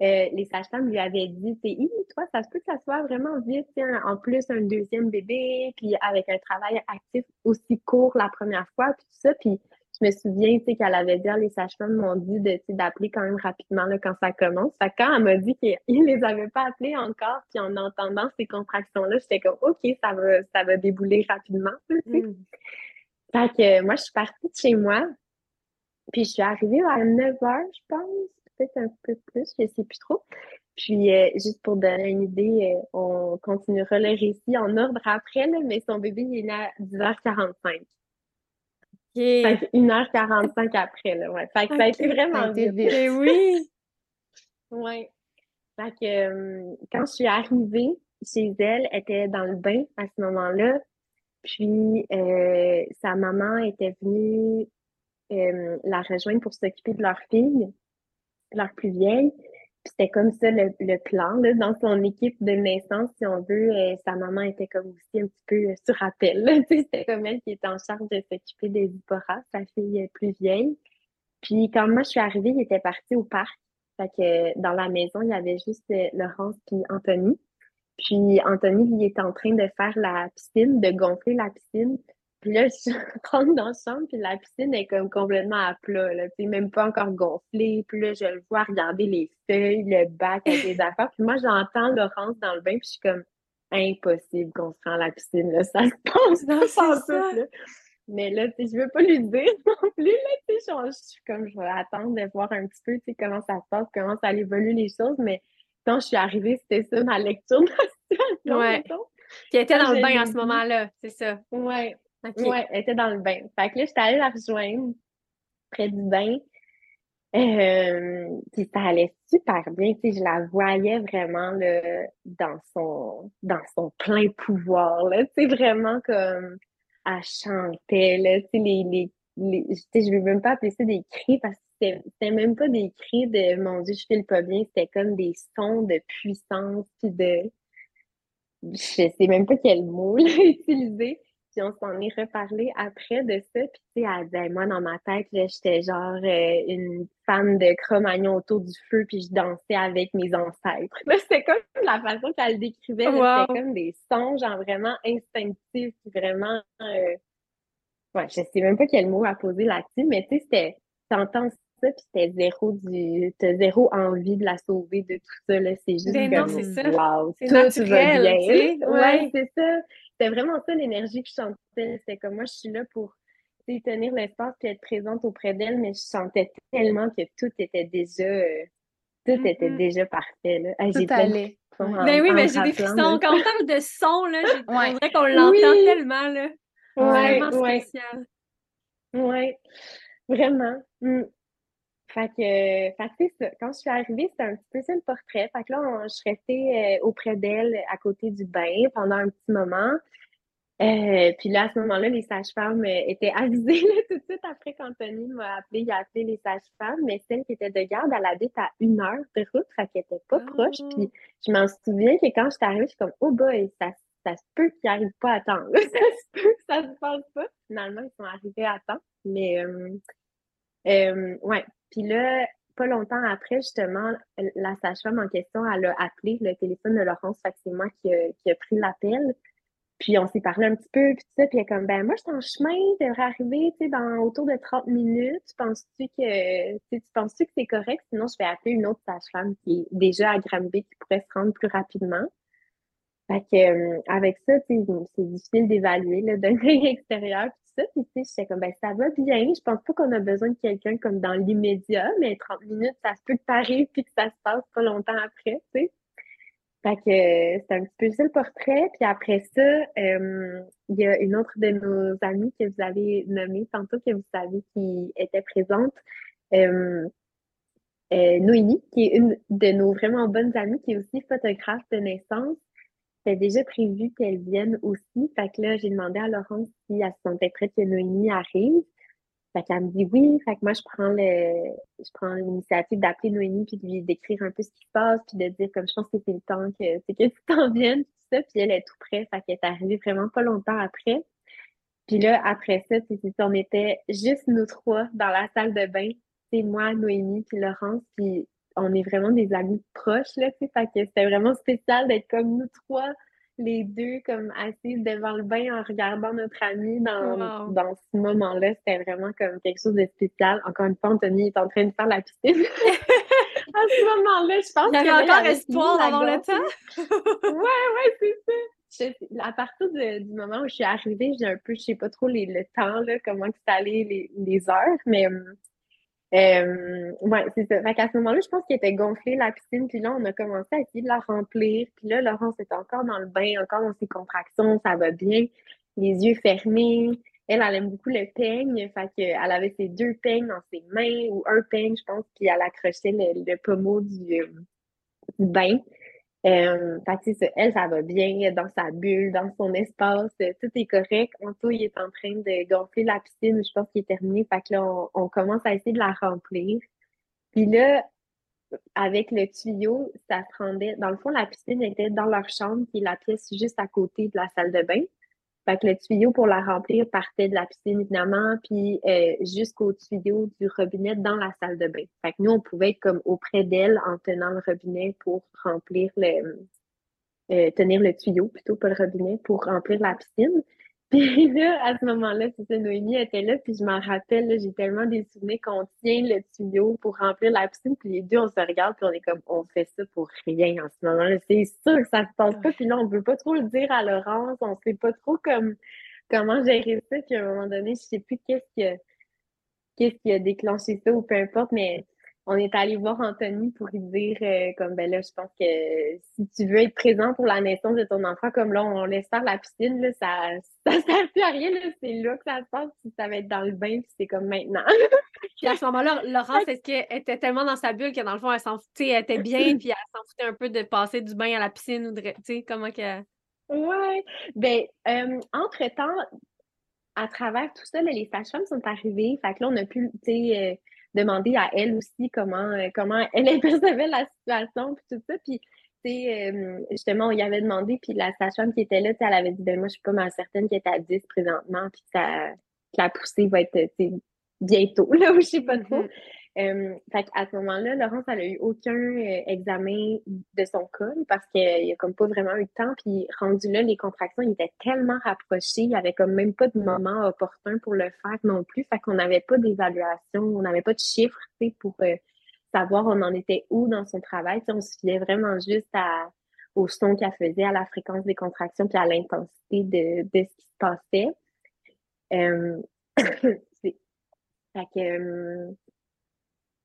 euh, les sages-femmes lui avaient dit, c'est toi, ça se peut que ça soit vraiment vite, en plus un deuxième bébé, puis avec un travail actif aussi court la première fois, puis tout ça. Puis je me souviens, tu qu'elle avait dit, les sages-femmes m'ont dit d'appeler quand même rapidement quand ça commence. Fait quand elle m'a dit qu'ils les avaient pas appelés encore, puis en entendant ces contractions-là, j'étais comme, OK, ça va, ça va débouler rapidement. Mm. Fait que moi, je suis partie de chez moi, puis je suis arrivée à 9 h, je pense peut-être un peu plus, je ne sais plus trop. Puis, euh, juste pour donner une idée, euh, on continuera le récit en ordre après, mais son bébé il est né à 10h45. Fait 1h45 après, là, ouais. Fait que ça a été vraiment vite. Oui! ouais. Fait que euh, quand je suis arrivée chez elle, elle était dans le bain à ce moment-là. Puis, sa maman était venue la rejoindre pour s'occuper de leur fille leur plus vieille. c'était comme ça le, plan. Là, dans son équipe de naissance, si on veut, euh, sa maman était comme aussi un petit peu euh, sur appel. C'était comme elle qui était en charge de s'occuper des Zipporah, sa fille euh, plus vieille. Puis quand moi je suis arrivée, il était parti au parc. Fait que dans la maison, il y avait juste Laurence puis Anthony. Puis Anthony, il était en train de faire la piscine, de gonfler la piscine. Puis là, je rentre dans la chambre, puis la piscine est comme complètement à plat, là, même pas encore gonflée. Puis là, je le vois regarder les feuilles, le bac avec les affaires. Puis moi, j'entends Laurence dans le bain, puis je suis comme, impossible qu'on se rend à la piscine, là, ça se passe non, ça. Tout, là. Mais là, tu sais, je veux pas lui dire non plus, là, tu sais, je, suis comme, je vais attendre de voir un petit peu, tu sais, comment ça se passe, comment ça évolue les choses, mais quand je suis arrivée, c'était ça ma lecture de. Ouais. Qui était dans le bain à ce moment-là, c'est ça. Ouais. Ouais, elle était dans le bain. Fait que là, j'étais allée la rejoindre près du bain. Euh, puis ça allait super bien. Tu sais, je la voyais vraiment là, dans, son, dans son plein pouvoir. Là. Tu sais, vraiment comme elle chantait. Là, tu sais, les, les, les, je ne veux même pas appeler ça des cris parce que c'était même pas des cris de mon Dieu, je file pas bien. C'était comme des sons de puissance puis de. Je sais même pas quel mot utiliser on s'en est reparlé après de ça. Puis, tu sais, elle disait, moi, dans ma tête, j'étais genre euh, une femme de Cro-Magnon autour du feu, puis je dansais avec mes ancêtres. C'était comme la façon qu'elle décrivait. C'était comme des sons, genre vraiment instinctifs, vraiment. Euh... Ouais, je sais même pas quel mot à poser là-dessus, mais tu sais, c'était. T'entends ça, puis c'était zéro du. T'as zéro envie de la sauver de tout ça, là. C'est juste. Ben comme, non, c'est ça. Wow, tout naturel, va bien. Ouais, c'est ça c'était vraiment ça l'énergie que je sentais. C'était comme moi, je suis là pour tenir l'espace et être présente auprès d'elle, mais je sentais tellement que tout était déjà euh, tout était déjà parfait. Là. tout allait. ben oui, mais j'ai des frissons. Quand on parle de son, là, ouais. vrai qu'on l'entend tellement. Là. Ouais, vraiment spécial. Oui, vraiment. Mm. Fait que, fait c'est ça. Quand je suis arrivée, c'était un petit peu ça le portrait. Fait que là, je suis restée auprès d'elle à côté du bain pendant un petit moment. Euh, puis là, à ce moment-là, les sages-femmes euh, étaient avisées tout de suite après qu'Anthony m'a appelé. Il a appelé les sages-femmes, mais celle qui était de garde, elle habite à une heure de route, fait qu'elle était pas proche. Ah. Puis je m'en souviens que quand je suis arrivée, je suis comme « Oh boy, ça, ça se peut qu'ils n'arrivent pas à temps. ça se peut que ça se passe pas. » Finalement, ils sont arrivés à temps. Mais euh, euh, ouais. Puis là, pas longtemps après, justement, la sage-femme en question, elle a appelé le téléphone de Laurence, fait c'est moi qui a pris l'appel. Puis on s'est parlé un petit peu, puis tout ça, puis elle est comme, ben moi, je suis en chemin, je devrais arriver, tu sais, dans autour de 30 minutes. Penses-tu que, tu penses-tu que c'est correct? Sinon, je vais appeler une autre sage-femme qui est déjà à Granby, qui pourrait se rendre plus rapidement. Fait que, euh, avec ça, c'est difficile d'évaluer, d'un extérieur, puis tout ça. Puis, tu sais, comme, ben ça va bien. Je pense pas qu'on a besoin de quelqu'un comme dans l'immédiat, mais 30 minutes, ça se peut que t'arrives, puis que ça se passe pas longtemps après, tu sais. Fait que euh, c'est un petit peu ça le portrait. Puis après ça, euh, il y a une autre de nos amies que vous avez nommée tantôt, que vous savez qui était présente, euh, Noémie, qui est une de nos vraiment bonnes amies, qui est aussi photographe de naissance. C'était déjà prévu qu'elle vienne aussi. Fait que là, j'ai demandé à Laurence si elle se sentait prête que Noémie arrive. Fait qu'elle me dit oui. Fait que moi, je prends le, je prends l'initiative d'appeler Noémie puis de lui décrire un peu ce qui se passe puis de dire comme je pense que c'est le temps que, c'est que tu t'en viennes, tout ça. Puis elle est tout près. Fait qu'elle est arrivée vraiment pas longtemps après. Puis là, après ça, c'est on était juste nous trois dans la salle de bain. C'est moi, Noémie puis Laurence. Puis on est vraiment des amis proches, là, tu sais. Fait que c'était vraiment spécial d'être comme nous trois les deux comme assises devant le bain en regardant notre ami dans, dans ce moment-là. C'était vraiment comme quelque chose de spécial. Encore une fois, Anthony est en train de faire la piscine. à ce moment-là, je pense qu'il y avait encore espoir avant le temps. ouais, ouais, c'est ça. à partir du moment où je suis arrivée, j'ai un peu, je sais pas trop les, le temps, là, comment c'est allé les, les heures, mais hum, euh, ouais, c'est ça. Fait qu'à ce moment-là, je pense qu'il était gonflé la piscine, puis là, on a commencé à essayer de la remplir. Puis là, Laurence était encore dans le bain, encore dans ses contractions, ça va bien, les yeux fermés. Elle, elle aime beaucoup le peigne, fait qu'elle avait ses deux peignes dans ses mains, ou un peigne, je pense, puis elle accrochait le, pommeau du, euh, du bain. Euh, elle, ça va bien dans sa bulle, dans son espace, euh, tout est correct. Anto, il est en train de gonfler la piscine, je pense qu'il est terminé. Fait que là, on, commence à essayer de la remplir. Puis là, avec le tuyau, ça se. Dans le fond, la piscine était dans leur chambre, qui est la pièce juste à côté de la salle de bain. Fait que le tuyau pour la remplir partait de la piscine, évidemment, puis euh, jusqu'au tuyau du robinet dans la salle de bain. Nous, on pouvait être comme auprès d'elle en tenant le robinet pour remplir le... Euh, tenir le tuyau, plutôt pas le robinet, pour remplir la piscine. Puis là, à ce moment-là, c'est Noémie était là, puis je m'en rappelle, j'ai tellement des souvenirs qu'on tient le tuyau pour remplir la piscine, puis les deux, on se regarde, puis on est comme, on fait ça pour rien en ce moment-là. C'est sûr que ça se passe pas, puis là, on veut pas trop le dire à Laurence, on sait pas trop comme comment gérer ça, puis à un moment donné, je sais plus qu'est-ce qu'est-ce qui a déclenché ça, ou peu importe, mais on est allé voir Anthony pour lui dire euh, comme ben là, je pense que si tu veux être présent pour la naissance de ton enfant, comme là, on laisse faire la piscine, là, ça ça sert plus à rien, c'est là que ça se passe, si ça va être dans le bain, puis c'est comme maintenant. puis à ce moment-là, Laurence, est-ce qu'elle était tellement dans sa bulle que dans le fond, elle s'en foutait, elle était bien, puis elle s'en foutait un peu de passer du bain à la piscine ou de tu sais, comment que. Ouais. Ben, euh, entre-temps, à travers tout ça, les sages-femmes sont arrivées. Fait que là, on a pu, tu sais, euh, demander à elle aussi comment, euh, comment elle percevait la situation, puis tout ça. Puis, tu sais, euh, justement, on y avait demandé, puis la sage-femme qui était là, elle avait dit, ben moi, je suis pas mal certaine qu'elle est à 10 présentement, puis que, la poussée va être, bientôt, là, où je sais pas trop. Euh, fait à ce moment-là, Laurence, elle a eu aucun euh, examen de son col parce qu'il n'y a comme pas vraiment eu de temps. Puis rendu là, les contractions étaient tellement rapprochées, il n'y avait comme même pas de moment opportun pour le faire non plus. Fait qu'on n'avait pas d'évaluation, on n'avait pas de chiffres pour euh, savoir on en était où dans son travail. on se fiait vraiment juste au son qu'elle faisait, à la fréquence des contractions, puis à l'intensité de, de, ce qui se passait. fait que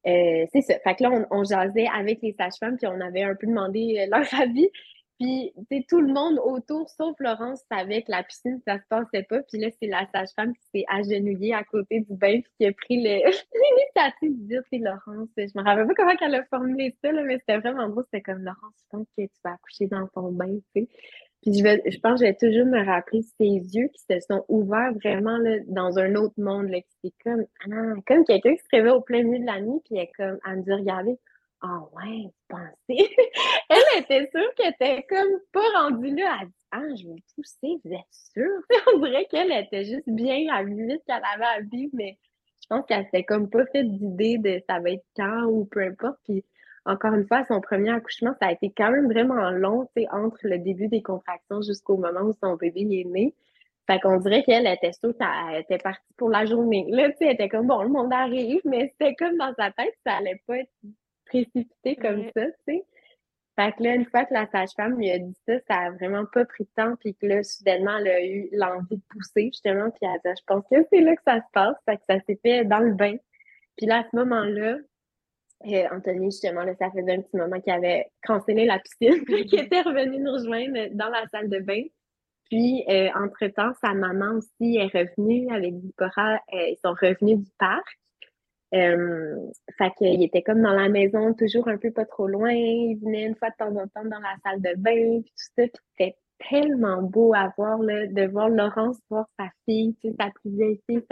euh, c'est ça. Fait que là, on, jasait avec les sages-femmes, puis on avait un peu demandé euh, leur avis. Puis, tout le monde autour, sauf Laurence, savait que la piscine, ça se passait pas. Puis là, c'est la sage-femme qui s'est agenouillée à côté du bain puis qui a pris l'initiative de dire, c'est Laurence. Je me rappelle pas comment elle a formulé ça, là, mais c'était vraiment beau. C'était comme, Laurence, je pense que tu vas accoucher dans ton bain, tu sais. Puis je, vais, je pense que je vais toujours me rappeler ses yeux qui se sont ouverts vraiment là, dans un autre monde. Là, c'était comme, ah, comme quelqu'un qui se réveille au plein milieu de la nuit, puis elle, comme, elle me dit, regardez, ah ouais, vous pensez? elle était sûre qu'elle était comme pas rendue là. Elle dit Ah, je vais pousser, vous êtes sûre? On dirait qu'elle était juste bien à vite qu'elle avait à vivre, mais je pense qu'elle s'était comme pas fait d'idée de ça va être quand ou peu importe. Puis encore une fois, son premier accouchement, ça a été quand même vraiment long, tu sais, entre le début des contractions jusqu'au moment où son bébé est né. Fait qu'on dirait qu'elle était sûre qu'elle était partie pour la journée. Là, tu sais, elle était comme, bon, le monde arrive, mais c'était comme dans sa tête, ça allait pas être précipité comme ça, tu sais. Fait que là, une fois que la sage-femme lui a dit ça, ça a vraiment pas pris de temps, puis que là, soudainement, elle a eu l'envie de pousser, justement, puis elle a dit, je pense que c'est là que ça se passe, fait que ça s'est fait dans le bain. Puis là, à ce moment-là, Anthony, justement, ça faisait un petit moment qu'il avait cancellé la piscine, qu'il était revenu nous rejoindre dans la salle de bain. Puis, euh, entre-temps, sa maman aussi est revenue avec Zipporah. Euh, ils sont revenus du parc. Euh, fait qu'il était comme dans la maison, toujours un peu pas trop loin. Il venait une fois de temps en temps dans la salle de bain, puis tout ça. Puis c'était tellement beau à voir, là, de voir Laurence voir sa fille, tu sais, sa plus fille.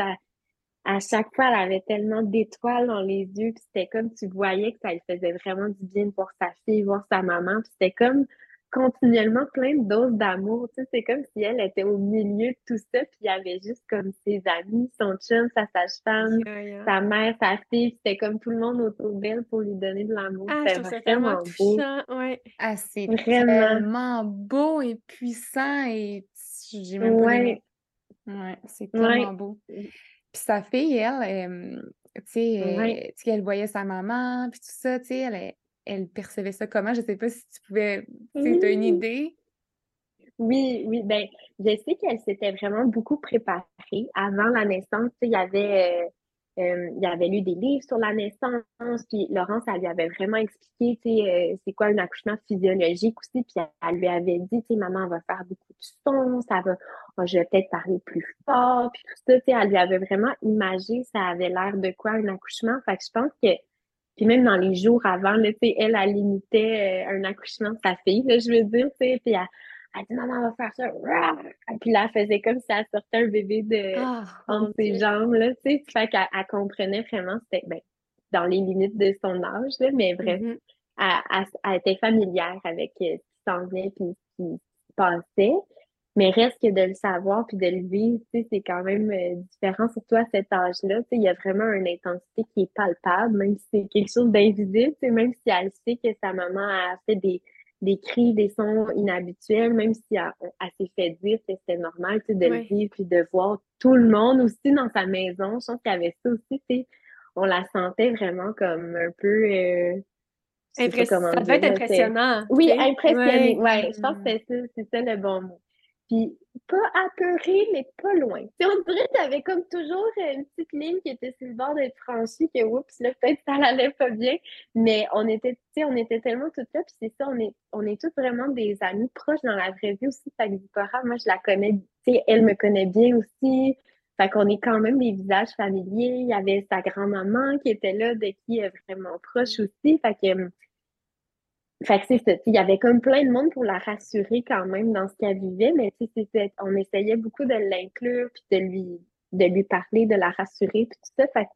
À chaque fois, elle avait tellement d'étoiles dans les yeux. Puis c'était comme tu voyais que ça lui faisait vraiment du bien de voir sa fille, voir sa maman. Puis c'était comme continuellement plein de doses d'amour. Tu sais, c'est comme si elle était au milieu de tout ça, puis il y avait juste comme ses amis, son chum, sa sage-femme, sa mère, sa fille. C'était comme tout le monde autour d'elle pour lui donner de l'amour. Ah, C'était vraiment, beau. Ouais. Ah, c'est vraiment beau et puissant et j'ai même pas ouais. ouais c'est tellement beau. Puis sa fille, elle, tu sais, elle voyait sa maman, puis tout ça, tu sais, elle, elle percevait ça comment? Je ne sais pas si tu pouvais, tu as une idée? Oui, oui, ben, je sais qu'elle s'était vraiment beaucoup préparée avant la naissance. Il y avait, euh, euh, il y avait lu des livres sur la naissance, puis Laurence, elle lui avait vraiment expliqué, euh, c'est quoi un accouchement physiologique aussi, puis elle, lui avait dit, tu maman, va faire beaucoup de sons, ça va, oh, je vais peut-être parler plus fort, puis tout ça, tu elle lui avait vraiment imagé, ça avait l'air de quoi un accouchement. Fait que je pense que puis même dans les jours avant, là, elle, elle limitait euh, un accouchement de sa fille, là, je veux dire, puis elle, elle dit maman, on va faire ça. Puis là, elle faisait comme si elle sortait un bébé de oh, entre ses jambes, là, tu sais. Fait qu'elle elle comprenait vraiment, c'était ben, dans les limites de son âge, là, mais bref, mm-hmm. elle, elle, était familière avec euh, ce qui s'en venait puis ce qui se passait. Mais reste que de le savoir puis de le vivre, c'est quand même euh, différent, surtout à cet âge-là. Tu sais, il y a vraiment une intensité qui est palpable, même si c'est quelque chose d'invisible, même si elle sait que sa maman a fait des, des cris, des sons inhabituels, même si elle, s'est fait dire que c'était normal, de le vivre puis de voir tout le monde aussi dans sa maison. Je pense qu'il y avait ça aussi, on la sentait vraiment comme un peu... Euh, ça devait être impressionnant. Oui, impressionnant. Ouais, je pense que c'est ça le bon mot. Puis pas apeuré, mais pas loin. T'sais, on dirait que t'avais comme toujours une petite ligne qui était sur le bord d'être franchie, que oups, là, peut-être ça allait pas bien. Mais on était, on était tellement toutes là, puis c'est ça, on est, on est toutes vraiment des amis proches dans la vraie vie aussi. Fait que moi, je la connais, elle me connaît bien aussi. Fait qu'on est quand même des visages familiers. Il y avait sa grand-maman qui était là, de qui est vraiment proche aussi. Fait que fait que c'est ça, il y avait comme plein de monde pour la rassurer quand même dans ce qu'elle vivait, mais on essayait beaucoup de l'inclure, puis de lui, de lui parler, de la rassurer, puis tout ça. Fait que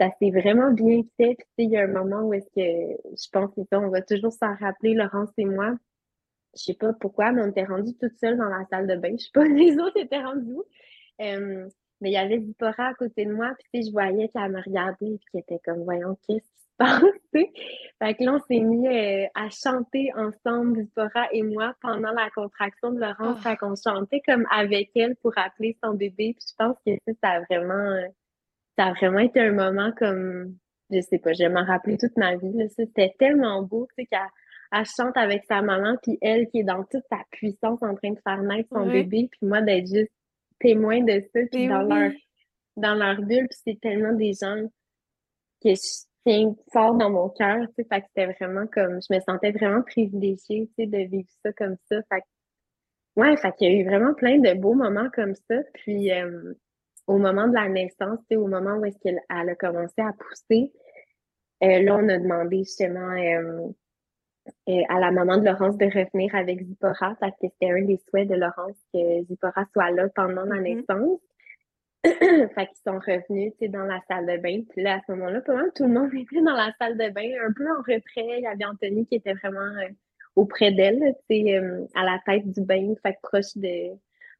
ça s'est vraiment bien fait. Puis il y a un moment où est-ce que je pense que on va toujours s'en rappeler, Laurence et moi. Je sais pas pourquoi, mais on était rendus toutes seules dans la salle de bain. Je sais pas, les autres étaient rendus où. Euh, mais il y avait Zipporah à côté de moi, puis je voyais qu'elle me regardait, puis qu'elle était comme, voyons, qu'est-ce fait que là, on s'est mis euh, à chanter ensemble, Zipporah et moi, pendant la contraction de Laurence. Oh. Fait qu'on chantait comme avec elle pour appeler son bébé. Puis je pense que ça, a vraiment, ça a vraiment été un moment comme, je sais pas, je vais m'en rappeler toute ma vie. C'était tellement beau, tu sais, qu'elle chante avec sa maman, puis elle qui est dans toute sa puissance en train de faire naître son bébé, puis moi d'être juste témoin de ça, puis dans leur dans leur bulle, puis c'est tellement des gens que tient fort dans mon cœur, tu sais, fait que c'était vraiment comme, je me sentais vraiment privilégiée, tu sais, de vivre ça comme ça, fait que, ouais, fait qu'il y a eu vraiment plein de beaux moments comme ça, puis euh, au moment de la naissance, tu sais, au moment où est-ce qu'elle a commencé à pousser, euh, là, on a demandé justement euh, à la maman de Laurence de revenir avec Zipporah parce que c'était un des souhaits de Laurence que Zipporah soit là pendant la mm-hmm. naissance. fait qu'ils sont revenus, dans la salle de bain. Puis là, à ce moment-là, tout le monde était dans la salle de bain, un peu en retrait. Il y avait Anthony qui était vraiment euh, auprès d'elle, euh, à la tête du bain, fait proche de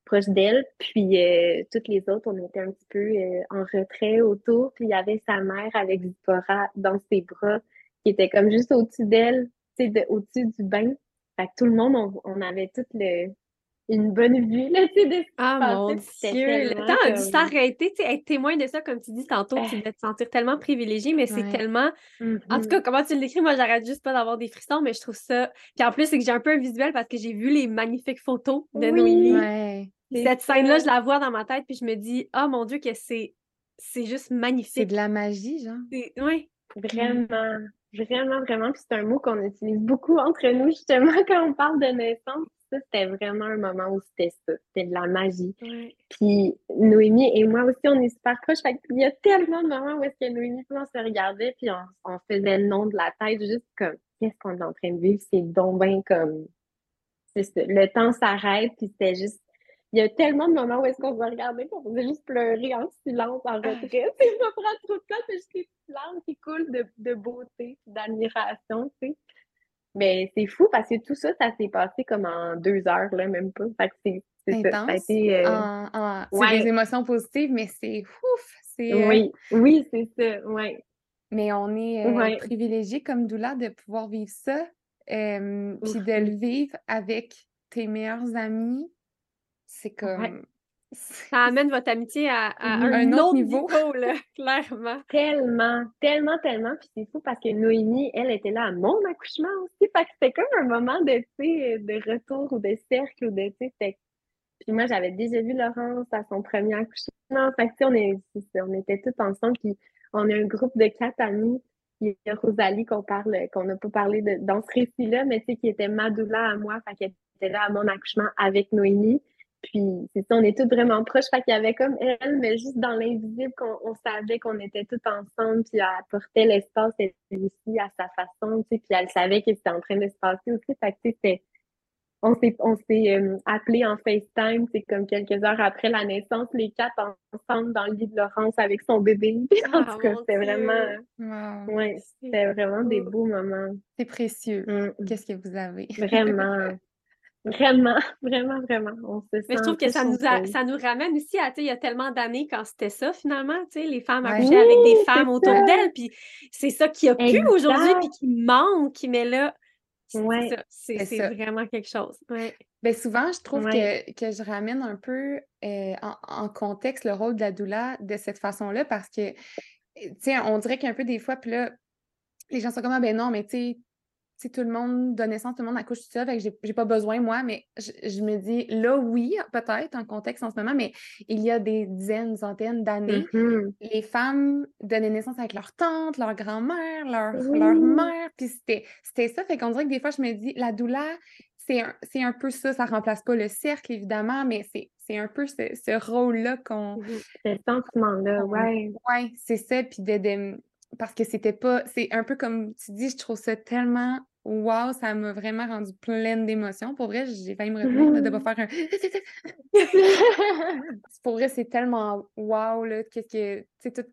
proche d'elle. Puis euh, toutes les autres, on était un petit peu en retrait autour. Puis il y avait sa mère avec Zipporah dans ses bras, qui était comme juste au-dessus d'elle, sais, au-dessus du bain. Fait que tout le monde, on, on avait tout le une bonne vue, là, tu sais, de Ah, mon Dieu! Le temps a dû s'arrêter, tu sais, être témoin de ça, comme tu dis tantôt, tu devais te sentir tellement privilégié, mais c'est tellement... En tout mm-hmm. cas, comment tu le décris, moi, j'arrête juste pas d'avoir des frissons, mais je trouve ça... Puis en plus, c'est que j'ai un peu un visuel parce que j'ai vu les magnifiques photos de Noémie. Cette scène-là, je la vois dans ma tête, puis je me dis, oh mon Dieu, que c'est... C'est juste magnifique. C'est de la magie, genre. Oui. Vraiment. Vraiment, vraiment. Puis c'est un mot qu'on utilise beaucoup entre nous, justement, quand on parle de naissance ça, c'était vraiment un moment où c'était ça. C'était de la magie. Puis Noémie et moi aussi, on est super proches. il y a tellement de moments où est-ce que Noémie et on se regardait, puis on, faisait le nom de la tête, juste comme qu'est-ce qu'on est en train de vivre? C'est donc bien comme. C'est ça. Le temps s'arrête, puis c'était juste. Il y a tellement de moments où est-ce qu'on se regardait qu'on faisait juste pleurer en silence, en retrait. Ça prend trop de temps, c'est juste des larmes qui coulent de, de beauté, d'admiration, tu sais. Mais c'est fou parce que tout ça, ça s'est passé comme en deux heures, là, même pas. Fait que c'est ça. ça été, euh, C'est des émotions positives, mais c'est ouf! Euh, oui, oui, c'est ça, oui. Mais on est euh, privilégié comme doula de pouvoir vivre ça, puis de le vivre avec tes meilleurs amis. C'est comme ça amène votre amitié à, un, autre, niveau, clairement. Tellement, tellement, tellement. Puis c'est fou parce que Noémie, elle était là à mon accouchement aussi. Fait que c'était comme un moment de, de retour ou de cercle ou de, Puis moi, j'avais déjà vu Laurence à son premier accouchement. Fait que, on, est, on était tous ensemble. Puis on a un groupe de quatre amis. Il y a Rosalie qu'on parle, qu'on n'a pas parlé de, dans ce récit-là, mais tu sais, qui était Madoula à moi. Fait qu'elle était là à mon accouchement avec Noémie. Puis, c'est ça, on est toutes vraiment proches. Fait qu'il y avait comme elle, mais juste dans l'invisible, qu'on on savait qu'on était toutes ensemble, puis elle apportait l'espace, elle aussi, à sa façon, tu sais, puis elle savait que c'était en train de se passer aussi. Fait que, tu sais, on s'est, on s'est euh, appelé en FaceTime, c'est comme quelques heures après la naissance, les quatre ensemble dans le lit de Laurence avec son bébé. en tout cas, c'était vraiment, ouais, c'était vraiment des beaux moments. C'est précieux. Mm. Qu'est-ce que vous avez? Vraiment. Vraiment, vraiment, vraiment. On se Mais je trouve que ça nous, ça nous ramène aussi à, il y a tellement d'années quand c'était ça, finalement, tu sais, les femmes accouchaient avec des femmes autour d'elles, puis c'est ça qui a pu aujourd'hui, puis qui manque, mais là, c'est vraiment quelque chose. Ouais. Bien, souvent, je trouve que, que, je ramène un peu euh, en, en, contexte le rôle de la doula de cette façon-là, parce que, tu sais, on dirait qu'un peu des fois, puis là, les gens sont comme, ah ben non, mais tu sais, tout le monde donne naissance, tout le monde accouche tout ça, fait que j'ai pas besoin, moi, mais je, me dis, là, oui, peut-être, en contexte en ce moment, mais il y a des dizaines, centaines d'années, mm-hmm. les femmes donnaient naissance avec leur tante, leur grand-mère, leur, leur mère, puis c'était ça, fait qu'on dirait que des fois, je me dis, la douleur, c'est un, un, peu ça, ça remplace pas le cercle, évidemment, mais c'est un peu ce, rôle-là qu'on... Ce sentiment-là, ouais. Ouais, c'est ça, puis de parce que c'était pas. C'est un peu comme tu dis, je trouve ça tellement Wow, ça m'a vraiment rendu pleine d'émotions. Pour vrai, j'ai failli me retenir de ne pas faire un. pour vrai, c'est tellement wow, là. Qu'est-ce que. Tu tout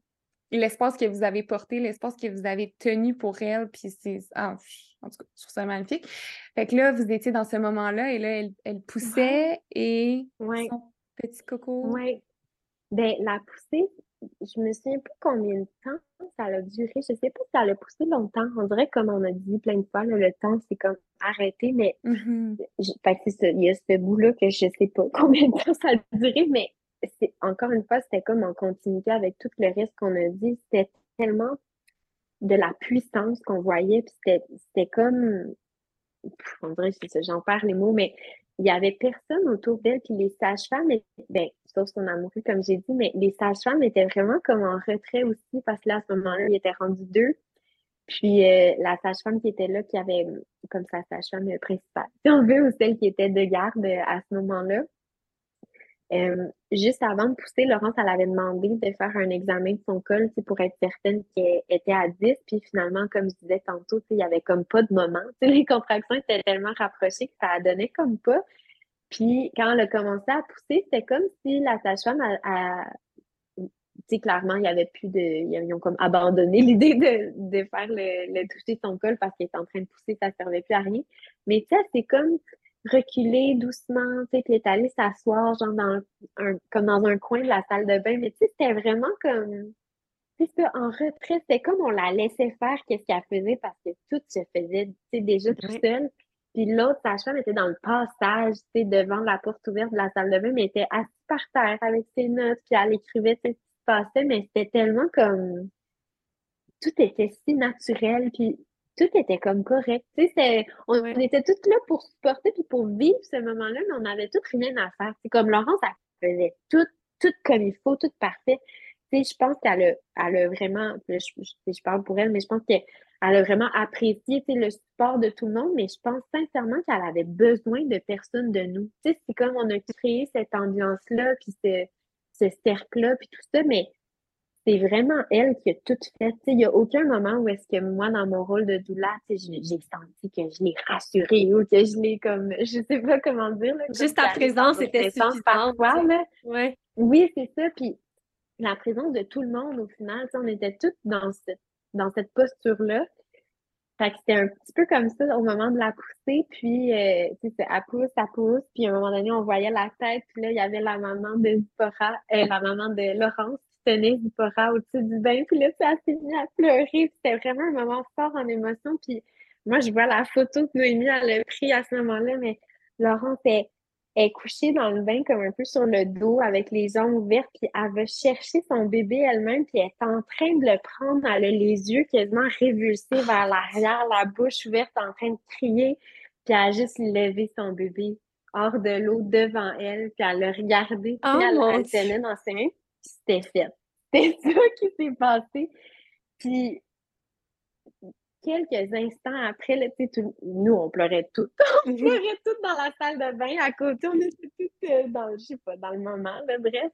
l'espace que vous avez porté, l'espace que vous avez tenu pour elle. Puis c'est. Ah, en tout cas, je trouve ça magnifique. Fait que là, vous étiez dans ce moment-là et là, elle, elle poussait et. Ouais. Son petit coco. Oui. Ben, la poussée, je me souviens plus combien de temps ça a duré. Je sais pas si ça a poussé longtemps. On dirait, comme on a dit plein de fois, le temps, c'est comme arrêté, mais mm-hmm. il y a ce bout-là que je sais pas combien de temps ça a duré, mais c'est encore une fois, c'était comme en continuité avec tout le reste qu'on a dit. C'était tellement de la puissance qu'on voyait, puis c'était comme on dirait, j'en perds les mots, mais il y avait personne autour d'elle, puis les sages-femmes, ben, sauf son amoureux, comme j'ai dit, mais les sages-femmes étaient vraiment comme en retrait aussi, parce que là, à ce moment-là, il était rendu deux. Puis euh, la sage-femme qui était là, qui avait comme sa sage-femme principale, si on veut, ou celle qui était de garde à ce moment-là, euh, juste avant de pousser, Laurence, elle avait demandé de faire un examen de son col pour être certaine qu'elle était à 10. Puis finalement, comme je disais tantôt, il n'y avait comme pas de moment. les contractions étaient tellement rapprochées que ça donnait comme pas. Puis quand elle a commencé à pousser, c'était comme si la sage-femme a, clairement, il y avait plus de. Ils ont comme abandonné l'idée de, de faire le, le toucher de son col parce qu'il était en train de pousser, ça ne servait plus à rien. Mais tu sais, c'est comme reculer doucement, tu sais, puis est allée s'asseoir, genre, dans un, comme dans un coin de la salle de bain. Mais tu sais, c'était vraiment comme, tu sais, en retrait, c'était comme on la laissait faire qu'est-ce qu'elle faisait parce que tout se faisait, tu sais, déjà tout seul. Puis l'autre sage-femme était dans le passage, tu sais, devant la porte ouverte de la salle de bain, mais elle était assise par terre avec ses notes, puis elle écrivait ce qui se passait, mais c'était tellement comme... Tout était si naturel, puis tout était comme correct. Tu sais, on, était toutes là pour supporter puis pour vivre ce moment-là, mais on avait toutes rien à faire. C'est comme Laurence, elle faisait tout, tout comme il faut, tout parfait. Tu sais, je pense qu'elle a, elle a vraiment, je, je, parle pour elle, mais je pense qu'elle a vraiment apprécié le support de tout le monde, mais je pense sincèrement qu'elle avait besoin de personne de nous. Tu sais, c'est comme on a créé cette ambiance-là, puis ce, ce cercle-là, puis tout ça, mais c'est vraiment elle qui a tout fait. Il n'y a aucun moment où est-ce que moi, dans mon rôle de doula, j'ai senti que je l'ai rassurée ou que je l'ai comme, je sais pas comment dire. Juste ta présence était suffisante. Parfois, Ouais. Oui, c'est ça. Puis la présence de tout le monde, au final, on était toutes dans cette, dans cette posture-là. Fait que c'était un petit peu comme ça au moment de la poussée, puis euh, tu sais, elle pousse, elle pousse, puis à un moment donné, on voyait la tête, puis là, il y avait la maman de Zipporah, euh, la maman de Laurence tenait Zipporah au-dessus du bain. Puis là, ça s'est mis à pleurer. C'était vraiment un moment fort en émotion. Puis moi, je vois la photo que Noémie a pris à ce moment-là, mais Laurence est, est couchée dans le bain comme un peu sur le dos avec les jambes ouvertes. Puis elle va chercher son bébé elle-même. Puis elle est en train de le prendre. Elle a les yeux quasiment révulsés vers l'arrière, la bouche ouverte, en train de crier. Puis elle a juste levé son bébé hors de l'eau devant elle. Puis elle l'a regardé. Puis oh elle, elle tenait dans ses mains c'était fait. C'était ça qui s'est passé. Puis, quelques instants après, là, tout, nous, on pleurait toutes. on mhm. pleurait toutes dans la salle de bain à côté. On était toutes euh, dans, je sais pas, dans le moment, là, bref.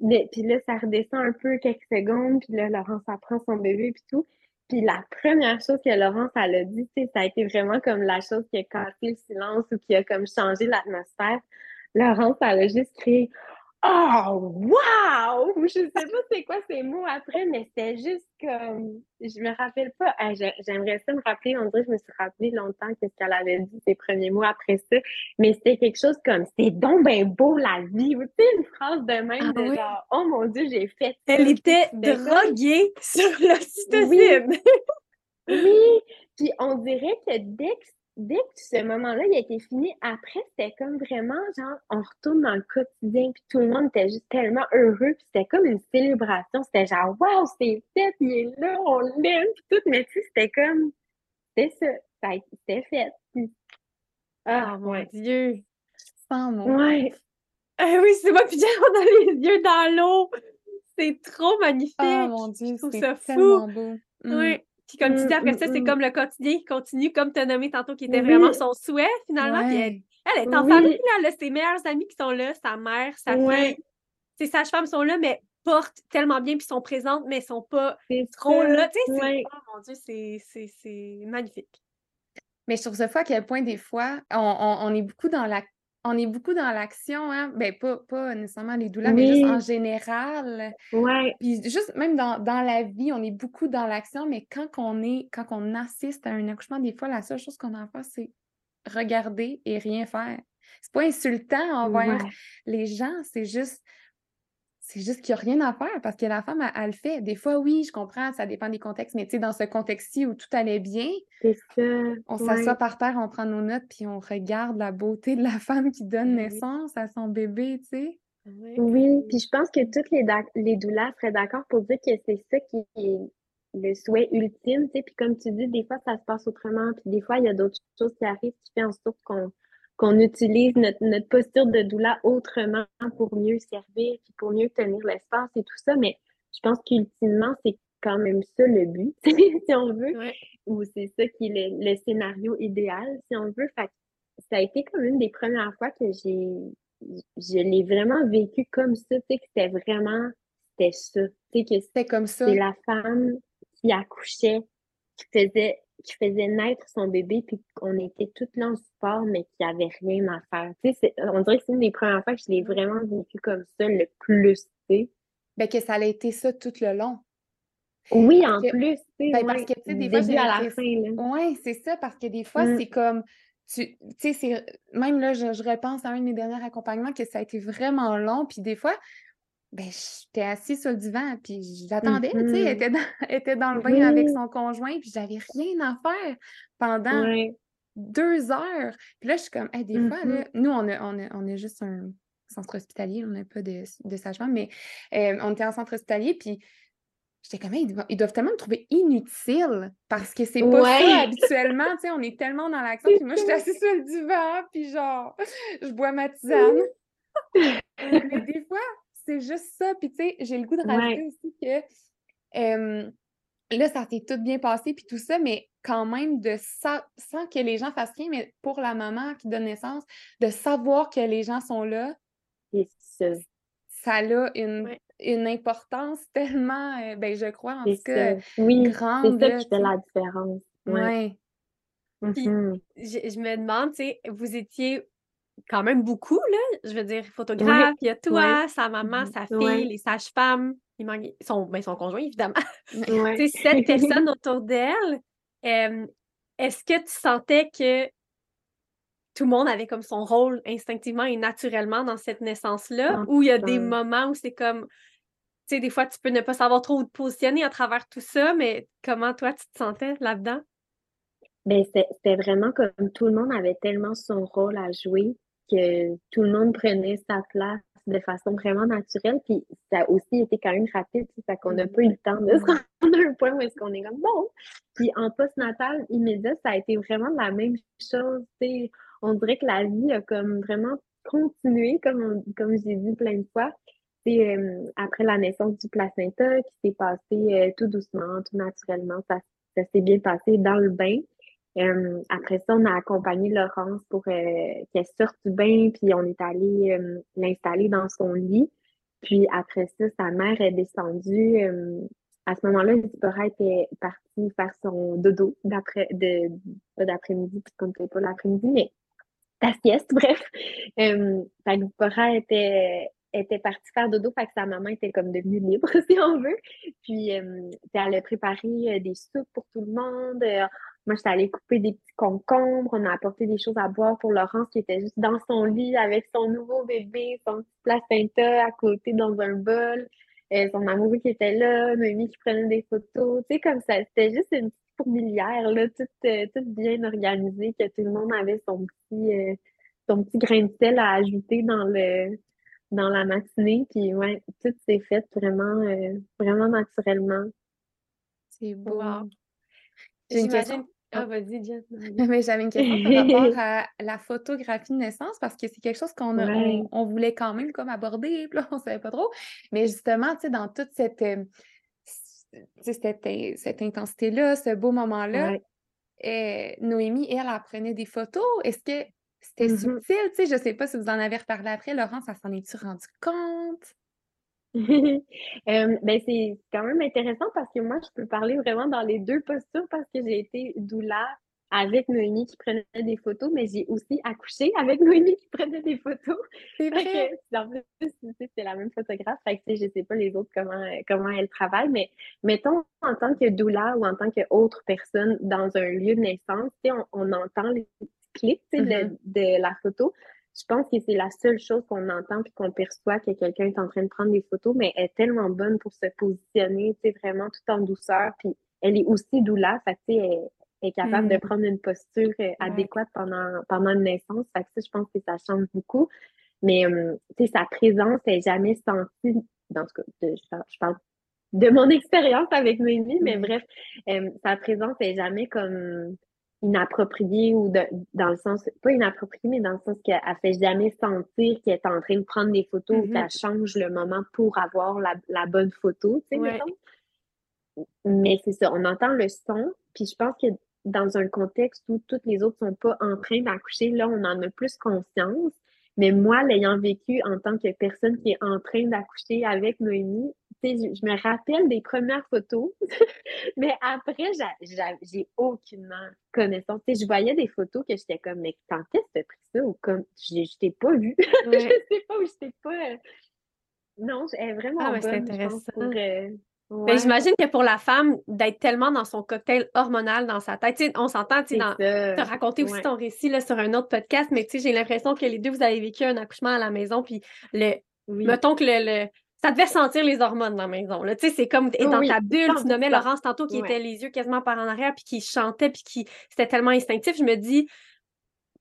Mais, puis là, ça redescend un peu quelques secondes. Puis là, Laurence apprend son bébé puis tout. Puis la première chose que Laurence, elle a dit, ça a été vraiment comme la chose qui a cassé le silence ou qui a comme changé l'atmosphère. Laurence, elle a juste crié Oh, wow! Je sais pas c'est quoi ces mots après, mais c'était juste comme. Je me rappelle pas. J'aimerais ça me rappeler. On dirait que je me suis rappelé longtemps qu'est-ce qu'elle avait dit, ses premiers mots après ça. Mais c'était quelque chose comme c'est donc ben beau la vie. Tu sais, une phrase de même ah de genre Oh mon Dieu, j'ai fait ça. Elle était droguée sur l'ocytocine. Oui. oui. Puis on dirait que dès que dès que ce moment-là, il a été fini, après, c'était comme vraiment, genre, on retourne dans le quotidien, puis tout le monde était juste tellement heureux, puis c'était comme une célébration. C'était genre, waouh, c'est fait, il est là, on l'aime, puis tout. Mais tu sais, c'était comme, c'était ça, c'était fait. Ah, oh, mon Dieu! Sans mots. Ouais. Ah oui, c'est moi, puis on a les yeux dans l'eau. C'est trop magnifique. Oh mon Dieu, c'est tellement beau. Oui. Mm. Puis comme tu dis, après ça, c'est comme le quotidien qui continue, comme tu as nommé tantôt, qui était vraiment son souhait, finalement. Puis elle, elle, est en famille, là, ses meilleurs amis qui sont là, sa mère, sa fille. Ses sages-femmes sont là, mais portent tellement bien, puis sont présentes, mais sont pas trop là. Tu sais, c'est... Oh mon Dieu, c'est magnifique. Mais je trouve ça fou à quel point, des fois, on, on, on est beaucoup dans la on est beaucoup dans l'action, hein? Ben, pas, pas nécessairement les douleurs, mais juste en général. Ouais. Puis juste même dans, la vie, on est beaucoup dans l'action, mais quand on est, quand on assiste à un accouchement, des fois, la seule chose qu'on a à faire, c'est regarder et rien faire. C'est pas insultant envers les gens, c'est juste c'est juste qu'il n'y a rien à faire parce que la femme, elle, le fait. Des fois, oui, je comprends, ça dépend des contextes, mais tu sais, dans ce contexte-ci où tout allait bien, on s'assoit par terre, on prend nos notes, puis on regarde la beauté de la femme qui donne naissance à son bébé, tu sais. Oui, puis je pense que toutes les, les douleurs seraient d'accord pour dire que c'est ça qui est le souhait ultime, tu sais. Puis comme tu dis, des fois, ça se passe autrement, puis des fois, il y a d'autres choses qui arrivent qui font en sorte qu'on qu'on utilise notre, posture de doula autrement pour mieux servir, puis pour mieux tenir l'espace et tout ça. Mais je pense qu'ultimement, c'est quand même ça le but, si on veut, ou c'est ça qui est le, scénario idéal, si on veut. Fait ça a été comme une des premières fois que j'ai je l'ai vraiment vécu comme ça, tu sais, que c'était vraiment, c'était ça. Tu sais, que c'était comme ça. C'est la femme qui accouchait, qui faisait, qui faisait naître son bébé, puis qu'on était toutes là en support, mais qu'il n'y avait rien à faire. Tu sais, on dirait que c'est une des premières fois que je l'ai vraiment vécu comme ça le plus, tu sais. Ben, que ça a été ça tout le long. Oui, en plus, tu sais. Ben, parce que, tu sais, des fois, j'ai à la fin, Oui, c'est ça, parce que des fois, mm. c'est comme tu sais, même là, je, repense à un de mes derniers accompagnements que ça a été vraiment long. Puis des fois, ben, j'étais assise sur le divan, puis j'attendais, tu sais, elle mm-hmm. était dans, le bain avec son conjoint, puis j'avais rien à faire pendant deux heures. Puis là, je suis comme, des fois, là, mm-hmm. nous, on a, on, on a juste un centre hospitalier, on n'a pas de, de sage-femme, mais euh, on était en centre hospitalier, puis J'étais comme, ils doivent, tellement me trouver inutile parce que c'est pas ça habituellement. Tu sais, on est tellement dans l'action. Puis moi, je suis assise sur le divan, puis genre, je bois ma tisane. Mais des fois, c'est juste ça. Puis tu sais, j'ai le goût de rajouter aussi que là, ça s'est tout bien passé, puis tout ça, mais quand même, de sans que les gens fassent rien, mais pour la maman qui donne naissance, de savoir que les gens sont là. Ça. ça a une une importance tellement, euh, ben, je crois, en tout cas, oui, grande. C'est ça qui fait la différence. Oui. Mmh je, me demande, tu sais, vous étiez quand même beaucoup, là. Je veux dire, photographe, il y a toi, sa maman, mmh sa fille, les sages-femmes, son, ben, son conjoint, évidemment. tu sais, sept personnes autour d'elle. Est-ce que tu sentais que tout le monde avait comme son rôle instinctivement et naturellement dans cette naissance-là, ou il y a des moments où c'est comme, tu sais, des fois, tu peux ne pas savoir trop où te positionner à travers tout ça, mais comment toi, tu te sentais là-dedans? Ben, c'était vraiment comme tout le monde avait tellement son rôle à jouer que tout le monde prenait sa place de façon vraiment naturelle. Puis ça a aussi été quand même rapide, ça qu'on n'a pas eu le temps de se rendre à un point où est-ce qu'on est comme bon. Puis en post-natal immédiat, ça a été vraiment la même chose. sais on dirait que la vie a comme vraiment continué, comme, comme j'ai dit plein de fois. C'est euh, après la naissance du placenta qui s'est passé euh, tout doucement, tout naturellement. Ça, s'est bien passé dans le bain. Euh, après ça, on a accompagné Laurence pour qu'elle sorte du bain, puis on est allé l'installer dans son lit. Puis après ça, sa mère est descendue. à ce moment-là, Zipporah était partie faire son dodo d'après de d'après-midi, puisqu'on ne pas l'après-midi, mais ta sieste, bref. Euh, était, était partie faire dodo, fait que sa maman était comme devenue libre, si on veut. Puis, euh, elle a préparé des soupes pour tout le monde. Moi, j'étais allée couper des petits concombres. On a apporté des choses à boire pour Laurence qui était juste dans son lit avec son nouveau bébé, son petit placenta à côté dans un bol. son amoureux qui était là, Noémie qui prenait des photos. Tu sais, comme ça, c'était juste une fourmilière, là, euh, tout, bien organisé, que tout le monde avait son petit, euh, son petit grain de sel à ajouter dans le dans la matinée. Puis ouais, tout s'est fait vraiment, euh, vraiment naturellement. C'est beau. J'ai une question. Ah, vas-y, Jen. Mais j'avais une question par rapport à la photographie de naissance parce que c'est quelque chose qu'on on, voulait quand même comme aborder, puis là, on savait pas trop. Mais justement, tu sais, dans toute cette, cette, cette intensité-là, ce beau moment-là, et Noémie, elle, elle, prenait des photos. Est-ce que c'était mmh subtil? Tu sais, je sais pas si vous en avez reparlé après. Laurence, ça s'en est-tu rendu compte? Ben c'est quand même intéressant parce que moi, je peux parler vraiment dans les deux postures parce que j'ai été doula avec Noémie qui prenait des photos, mais j'ai aussi accouché avec Noémie qui prenait des photos. C'est vrai. en plus, c'est la même photographe. Fait que, je sais pas les autres comment, comment elle travaille, mais mettons en tant que doula ou en tant qu'autre personne dans un lieu de naissance, on, on entend les clips mm-hmm. de, la photo. Je pense que c'est la seule chose qu'on entend et qu'on perçoit que quelqu'un est en train de prendre des photos, mais elle est tellement bonne pour se positionner, vraiment tout en douceur. Puis elle est aussi doula, fait que, elle, est capable de mm. prendre une posture euh, adéquate pendant, pendant une naissance. Fait que ça, je pense que ça change beaucoup. Mais, euh, tu sais, sa présence n'est jamais sentie, dans ce cas, je, parle de mon expérience avec Noémie, mais mm. bref, euh, sa présence n'est jamais comme inappropriée ou dans le sens, pas inappropriée, mais dans le sens qu'elle fait jamais sentir qu'elle est en train de prendre des photos ou mm-hmm. qu'elle change le moment pour avoir la, bonne photo, tu sais, mais c'est ça, on entend le son, puis je pense que dans un contexte où toutes les autres sont pas en train d'accoucher, là, on en a plus conscience. Mais moi, l'ayant vécu en tant que personne qui est en train d'accoucher avec Noémie, je, me rappelle des premières photos, mais après, j'ai aucunement connaissance. je voyais des photos que j'étais comme, mais quand est-ce que tu as pris ça? Ou comme, je t'ai pas vu. je sais pas où je t'ai pas. Euh, non, elle est vraiment ah, bonne, intéressant. euh, ben, j'imagine que pour la femme, d'être tellement dans son cocktail hormonal dans sa tête, on s'entend, tu as raconté aussi ton récit là, sur un autre podcast, mais j'ai l'impression que les deux, vous avez vécu un accouchement à la maison, puis le, mettons que le, ça devait sentir les hormones dans la maison. C'est comme dans ta bulle. Tu nommais Laurence tantôt qui était les yeux quasiment par en arrière, puis qui chantait, puis qui c'était tellement instinctif. Je me dis,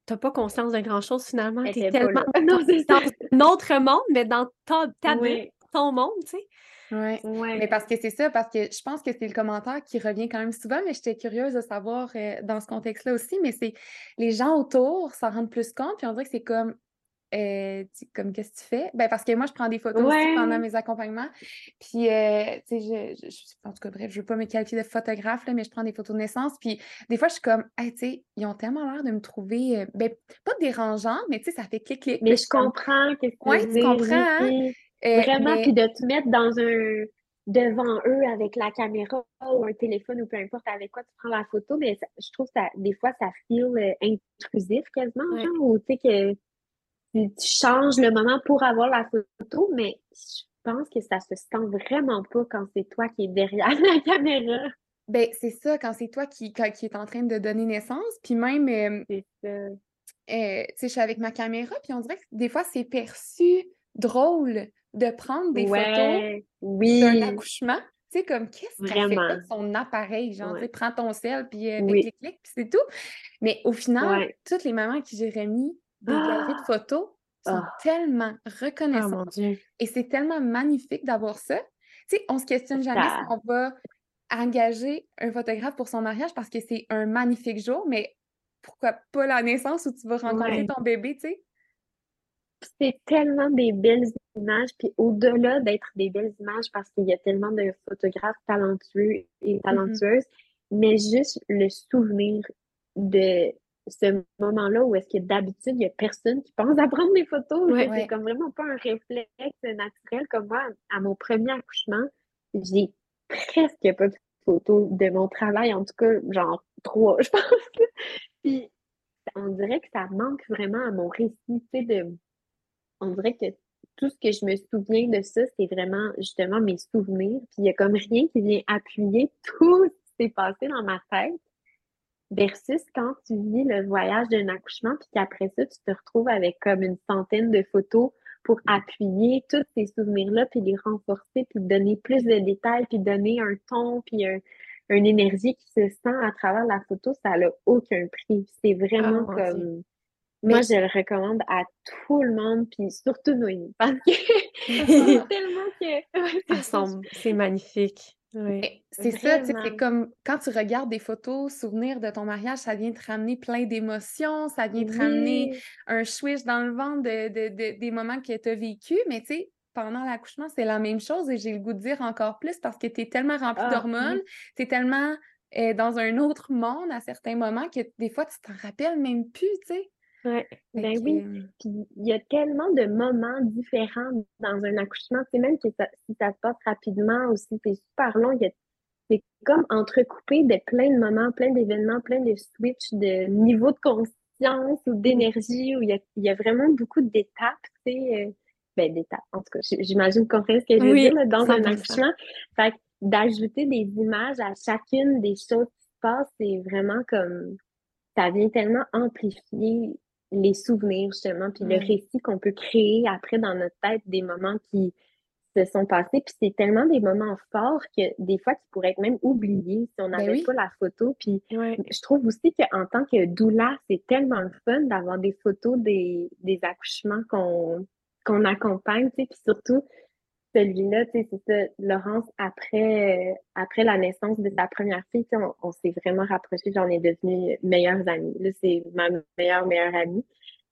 t'as pas conscience de grand-chose finalement. T'es tellement dans un autre monde, mais dans ta, ta bulle, ton monde, tu sais. Oui, ouais. mais parce que c'est ça, parce que je pense que c'est le commentaire qui revient quand même souvent, mais j'étais curieuse de savoir euh, dans ce contexte-là aussi, mais c'est les gens autour s'en rendent plus compte, puis on dirait que c'est comme, euh, comme qu'est-ce que tu fais? Ben, parce que moi, je prends des photos aussi pendant mes accompagnements, puis, euh, tu sais, je, je, en tout cas, bref, je veux pas me qualifier de photographe, là, mais je prends des photos de naissance, puis des fois, je suis comme, hey, tu sais, ils ont tellement l'air de me trouver, ben, pas dérangeant, mais tu sais, ça fait clic-clic. Mais je comprends que Oui, tu comprends, hein? Euh, Vraiment, puis de te mettre dans un devant eux avec la caméra ou un téléphone ou peu importe avec quoi tu prends la photo, mais je trouve que des fois ça feel euh, intrusif quasiment, genre, ou tu sais que tu, changes le moment pour avoir la photo, mais je pense que ça se sent vraiment pas quand c'est toi qui es derrière la caméra. Ben, c'est ça, quand c'est toi qui, qui est en train de donner naissance, puis même, euh, c'est ça. tu sais, je suis avec ma caméra, puis on dirait que des fois, c'est perçu drôle de prendre des photos oui. d'un accouchement. Tu sais, comme qu'est-ce qu'elle fait avec son appareil? Genre, tu sais, prends ton sel, puis euh, clic, clic, puis c'est tout. Mais au final, toutes les mamans qui j'ai remis des galeries de ah! photos sont ah! tellement oh reconnaissantes. Et c'est tellement magnifique d'avoir ça. Tu sais, on se questionne jamais si on va engager un photographe pour son mariage parce que c'est un magnifique jour, mais pourquoi pas la naissance où tu vas rencontrer ton bébé, tu sais? c'est tellement des belles images, puis au-delà d'être des belles images, parce qu'il y a tellement de photographes talentueux et mm-hmm. talentueuses, mais juste le souvenir de ce moment-là où est-ce que d'habitude, il n'y a personne qui pense à prendre des photos. c'est comme vraiment pas un réflexe naturel comme moi. À mon premier accouchement, j'ai presque pas de photos de mon travail, en tout cas, genre trois, je pense. Puis on dirait que ça manque vraiment à mon récit, tu sais, de on dirait que tout ce que je me souviens de ça, c'est vraiment justement mes souvenirs. Puis il n'y a comme rien qui vient appuyer tout ce qui s'est passé dans ma tête. Versus quand tu vis le voyage d'un accouchement, puis qu'après ça, tu te retrouves avec comme une centaine de photos pour appuyer tous ces souvenirs-là, puis les renforcer, puis donner plus de détails, puis donner un ton, puis une énergie qui se sent à travers la photo, ça n'a aucun prix. C'est vraiment ah, comme moi, je le recommande à tout le monde, puis surtout Noémie, parce que tellement que... c'est magnifique. C'est ça, c'est comme quand tu regardes des photos, souvenirs de ton mariage, ça vient te ramener plein d'émotions, ça vient te ramener un switch dans le ventre de, des moments que tu as vécu, mais tu sais, pendant l'accouchement, c'est la même chose et j'ai le goût de dire encore plus parce que tu es tellement rempli ah, d'hormones, tu es tellement euh, dans un autre monde à certains moments que des fois, tu t'en rappelles même plus, tu sais. Ouais, ben oui. Puis il y a tellement de moments différents dans un accouchement. C'est même que si ça se passe rapidement aussi, c'est super long. C'est comme entrecoupé de plein de moments, plein d'événements, plein de switches, de niveau de conscience ou d'énergie, où il y a, il y a vraiment beaucoup d'étapes, tu sais. Euh, ben, d'étapes, en tout cas. J'imagine qu'on fait ce que je veux dire dans un accouchement. Fait d'ajouter des images à chacune des choses qui se passent, c'est vraiment comme ça vient tellement amplifier les souvenirs, justement, puis le récit qu'on peut créer après dans notre tête des moments qui se sont passés. Puis c'est tellement des moments forts que des fois, qui pourraient être même oubliés si on ben n'avait pas la photo. Puis je trouve aussi qu'en tant que doula, c'est tellement le fun d'avoir des photos des, des accouchements qu'on qu'on accompagne, tu sais, puis surtout celui-là, tu sais, c'est ça, Laurence, après, après la naissance de sa première fille, on, on s'est vraiment rapprochés, j'en ai devenu meilleures amies. Là, c'est ma meilleure, meilleure amie.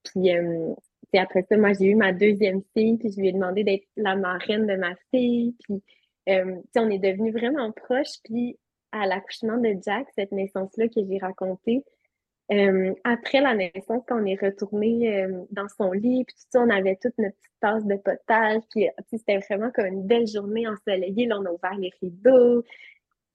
Puis, euh, après ça, moi, j'ai eu ma deuxième fille, puis je lui ai demandé d'être la marraine de ma fille. Puis, euh, on est devenus vraiment proches. Puis à l'accouchement de Jack, cette naissance-là que j'ai racontée, euh, après la naissance, quand on est retourné euh, dans son lit, puis tout ça, on avait toute notre petite tasse de potage, puis c'était vraiment comme une belle journée ensoleillée. Là, on a ouvert les rideaux.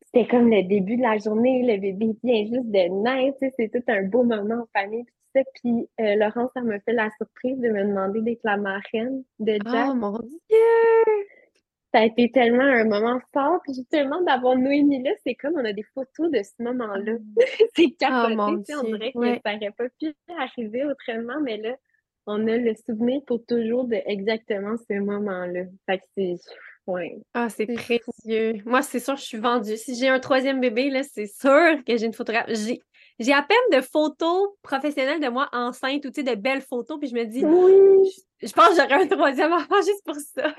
C'était comme le début de la journée, le bébé vient juste de naître, c'est tout un beau moment en famille, puis tout ça. Puis euh, Laurence, ça me fait la surprise de me demander d'être la marraine de Jack. Oh mon Dieu! Ça a été tellement un moment fort. Puis justement, d'avoir Noémie là, c'est comme on a des photos de ce moment-là. Ah. c'est oh capoté, on dirait que ça n'aurait pas pu arriver autrement, mais là, on a le souvenir pour toujours de exactement ce moment-là. Fait que c'est. Ouais. Ah, c'est précieux. Moi, c'est sûr, je suis vendue. Si j'ai un troisième bébé, là, c'est sûr que j'ai une photographie. J'ai à peine de photos professionnelles de moi enceinte ou de belles photos, puis je me dis, je, pense que j'aurais un troisième enfant juste pour ça,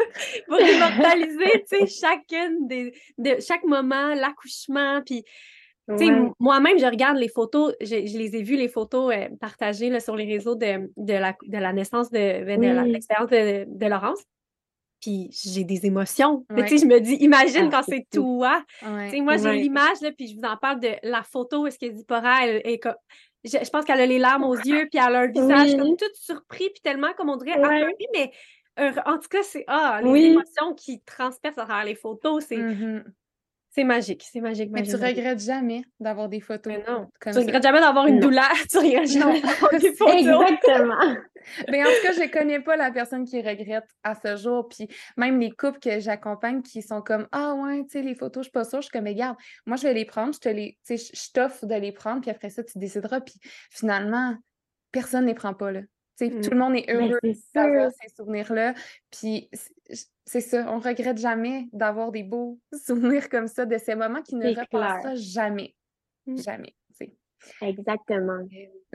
pour immortaliser chacune des, de chaque moment, l'accouchement, puis moi-même, je regarde les photos, je, les ai vues, les photos euh, partagées là, sur les réseaux de, de, la, de la naissance de, de l'expérience de, de Laurence puis j'ai des émotions. tu sais, je me dis, imagine ah, quand c'est toi. sais, Moi, j'ai l'image, puis je vous en parle de la photo, est-ce que Zipporah, elle, est comme... Je, pense qu'elle a les larmes aux yeux, puis elle a un visage comme tout surpris, puis tellement, comme on dirait, mais en tout cas, c'est ah, les émotions qui transpercent à travers les photos, c'est mmh c'est magique, c'est magique, Mais tu regrettes jamais d'avoir des photos. Mais non, tu regrettes jamais d'avoir une douleur, tu regrettes jamais d'avoir des photos. Exactement. Mais en tout cas, je connais pas la personne qui regrette à ce jour. Puis même les couples que j'accompagne qui sont comme Ah ouais, tu sais, les photos, je suis pas sûre. Je suis comme, mais regarde, moi je vais les prendre, je te les, tu sais, je t'offre de les prendre, puis après ça, tu décideras. Puis finalement, personne ne les prend pas là. Tout le mmh. monde est ben, heureux d'avoir ces souvenirs-là. Puis c'est ça, on regrette jamais d'avoir des beaux souvenirs comme ça, de ces moments qui ne repassent jamais. Mmh. Jamais. Exactement.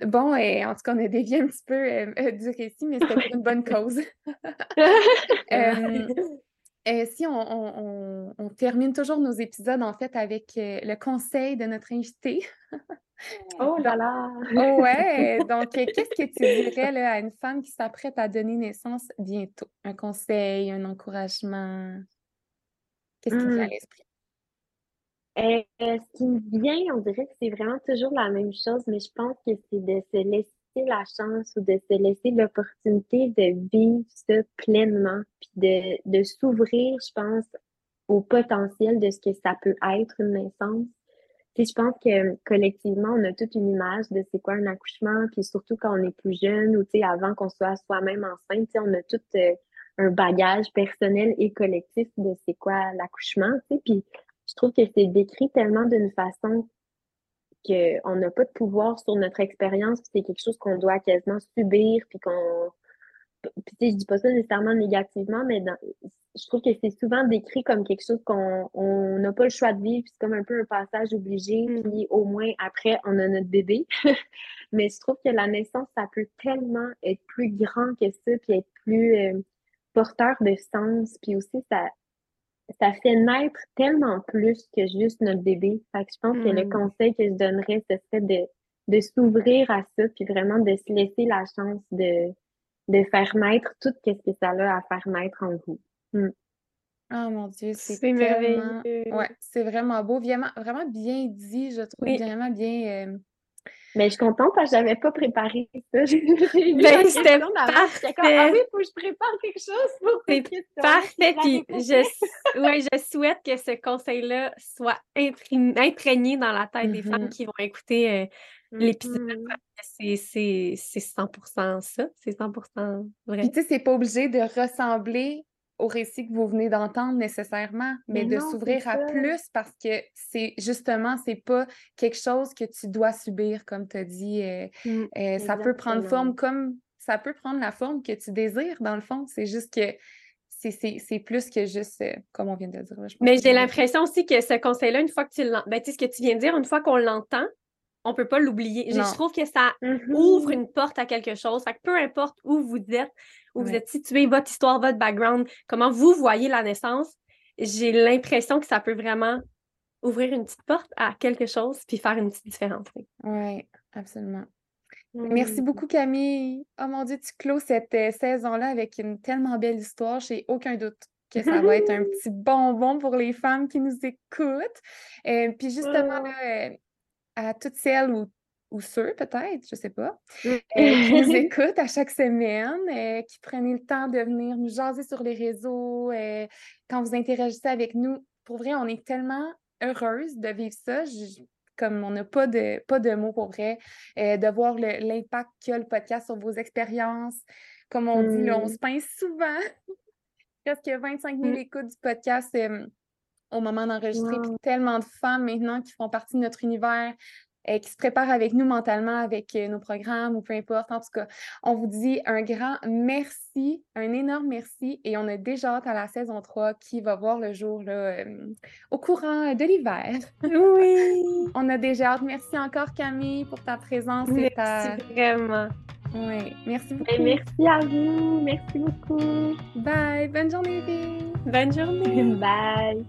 Bon, et en tout cas, on a dévié un petit peu euh, euh, du récit, mais c'était pour une bonne cause. Euh, si on, on, termine toujours nos épisodes, en fait, avec le conseil de notre invité. Oh là là! Oh ouais! Donc, qu'est-ce que tu dirais là, à une femme qui s'apprête à donner naissance bientôt? Un conseil, un encouragement? Qu'est-ce qui vient à mmh. l'esprit? Euh, ce qui me vient, on dirait que c'est vraiment toujours la même chose, mais je pense que c'est de se laisser la chance ou de se laisser l'opportunité de vivre ça pleinement, puis de, de s'ouvrir, je pense, au potentiel de ce que ça peut être une naissance. Puis je pense que collectivement, on a toute une image de c'est quoi un accouchement, puis surtout quand on est plus jeune ou avant qu'on soit soi-même enceinte, on a tout euh, un bagage personnel et collectif de c'est quoi l'accouchement. Puis je trouve que c'est décrit tellement d'une façon qu'on n'a pas de pouvoir sur notre expérience, puis c'est quelque chose qu'on doit quasiment subir, puis qu'on puis tu sais, je dis pas ça nécessairement négativement, mais je trouve que c'est souvent décrit comme quelque chose qu'on n'a pas le choix de vivre, puis c'est comme un peu un passage obligé, mm. puis au moins après, on a notre bébé. mais je trouve que la naissance, ça peut tellement être plus grand que ça, puis être plus euh, porteur de sens, puis aussi ça, ça fait naître tellement plus que juste notre bébé. Fait que je pense que le mm. conseil que je donnerais, ce serait de, de s'ouvrir à ça, puis vraiment de se laisser la chance de de faire naître tout ce que ça a à faire naître en vous. Mm. Oh mon Dieu, c'est merveilleux. Ouais, c'est vraiment beau, vraiment, vraiment bien dit, je trouve, vraiment bien. Euh, Mais je suis contente parce que je n'avais pas préparé ça. ben, c'était parfait. ah oui, il faut que je prépare quelque chose pour C'est parfait. Puis je, ouais, je souhaite que ce conseil-là soit imprégné dans la tête des femmes mm-hmm. qui vont écouter euh, l'épisode. Mm-hmm. C'est 100% ça. C'est 100% vrai. Puis tu sais, c'est pas obligé de ressembler au récit que vous venez d'entendre nécessairement, mais, de s'ouvrir à plus parce que c'est justement, c'est pas quelque chose que tu dois subir, comme tu as dit. Euh, mmh, euh, ça peut prendre forme comme ça peut prendre la forme que tu désires, dans le fond. C'est juste que c'est plus que juste, euh, comme on vient de le dire. mais j'ai l'impression aussi que ce conseil-là, une fois que tu l'entends, ben, ce que tu viens de dire, une fois qu'on l'entend, on peut pas l'oublier. Je trouve que ça mmh ouvre une porte à quelque chose. Fait que peu importe où vous êtes, où vous êtes situé, votre histoire, votre background, comment vous voyez la naissance, j'ai l'impression que ça peut vraiment ouvrir une petite porte à quelque chose puis faire une petite différence. Oui, absolument. Merci beaucoup, Camille. Oh mon Dieu, tu clôt cette euh, saison-là avec une tellement belle histoire. J'ai aucun doute que ça va être un petit bonbon pour les femmes qui nous écoutent. Euh, puis justement, euh, à toutes celles ou, ou ceux, peut-être, je ne sais pas, euh, qui nous écoutent à chaque semaine, qui prennent le temps de venir nous jaser sur les réseaux, quand vous interagissez avec nous. Pour vrai, on est tellement heureuse de vivre ça. comme on n'a pas de, pas de mots pour vrai, de voir l'impact qu'a le podcast sur vos expériences. Comme on dit, on se mmh. pince souvent. Presque 25 000 mmh. écoutes du podcast au moment d'enregistrer. Puis tellement de femmes maintenant qui font partie de notre univers, et qui se préparent avec nous mentalement, avec nos programmes ou peu importe. En tout cas, on vous dit un grand merci, un énorme merci. Et on a déjà hâte à la saison 3 qui va voir le jour là, au courant de l'hiver. Oui! on a déjà hâte. Merci encore, Camille, pour ta présence. Merci vraiment. Oui, merci beaucoup. merci à vous. Merci beaucoup. Bye. Bonne journée. Bonne journée. Bye.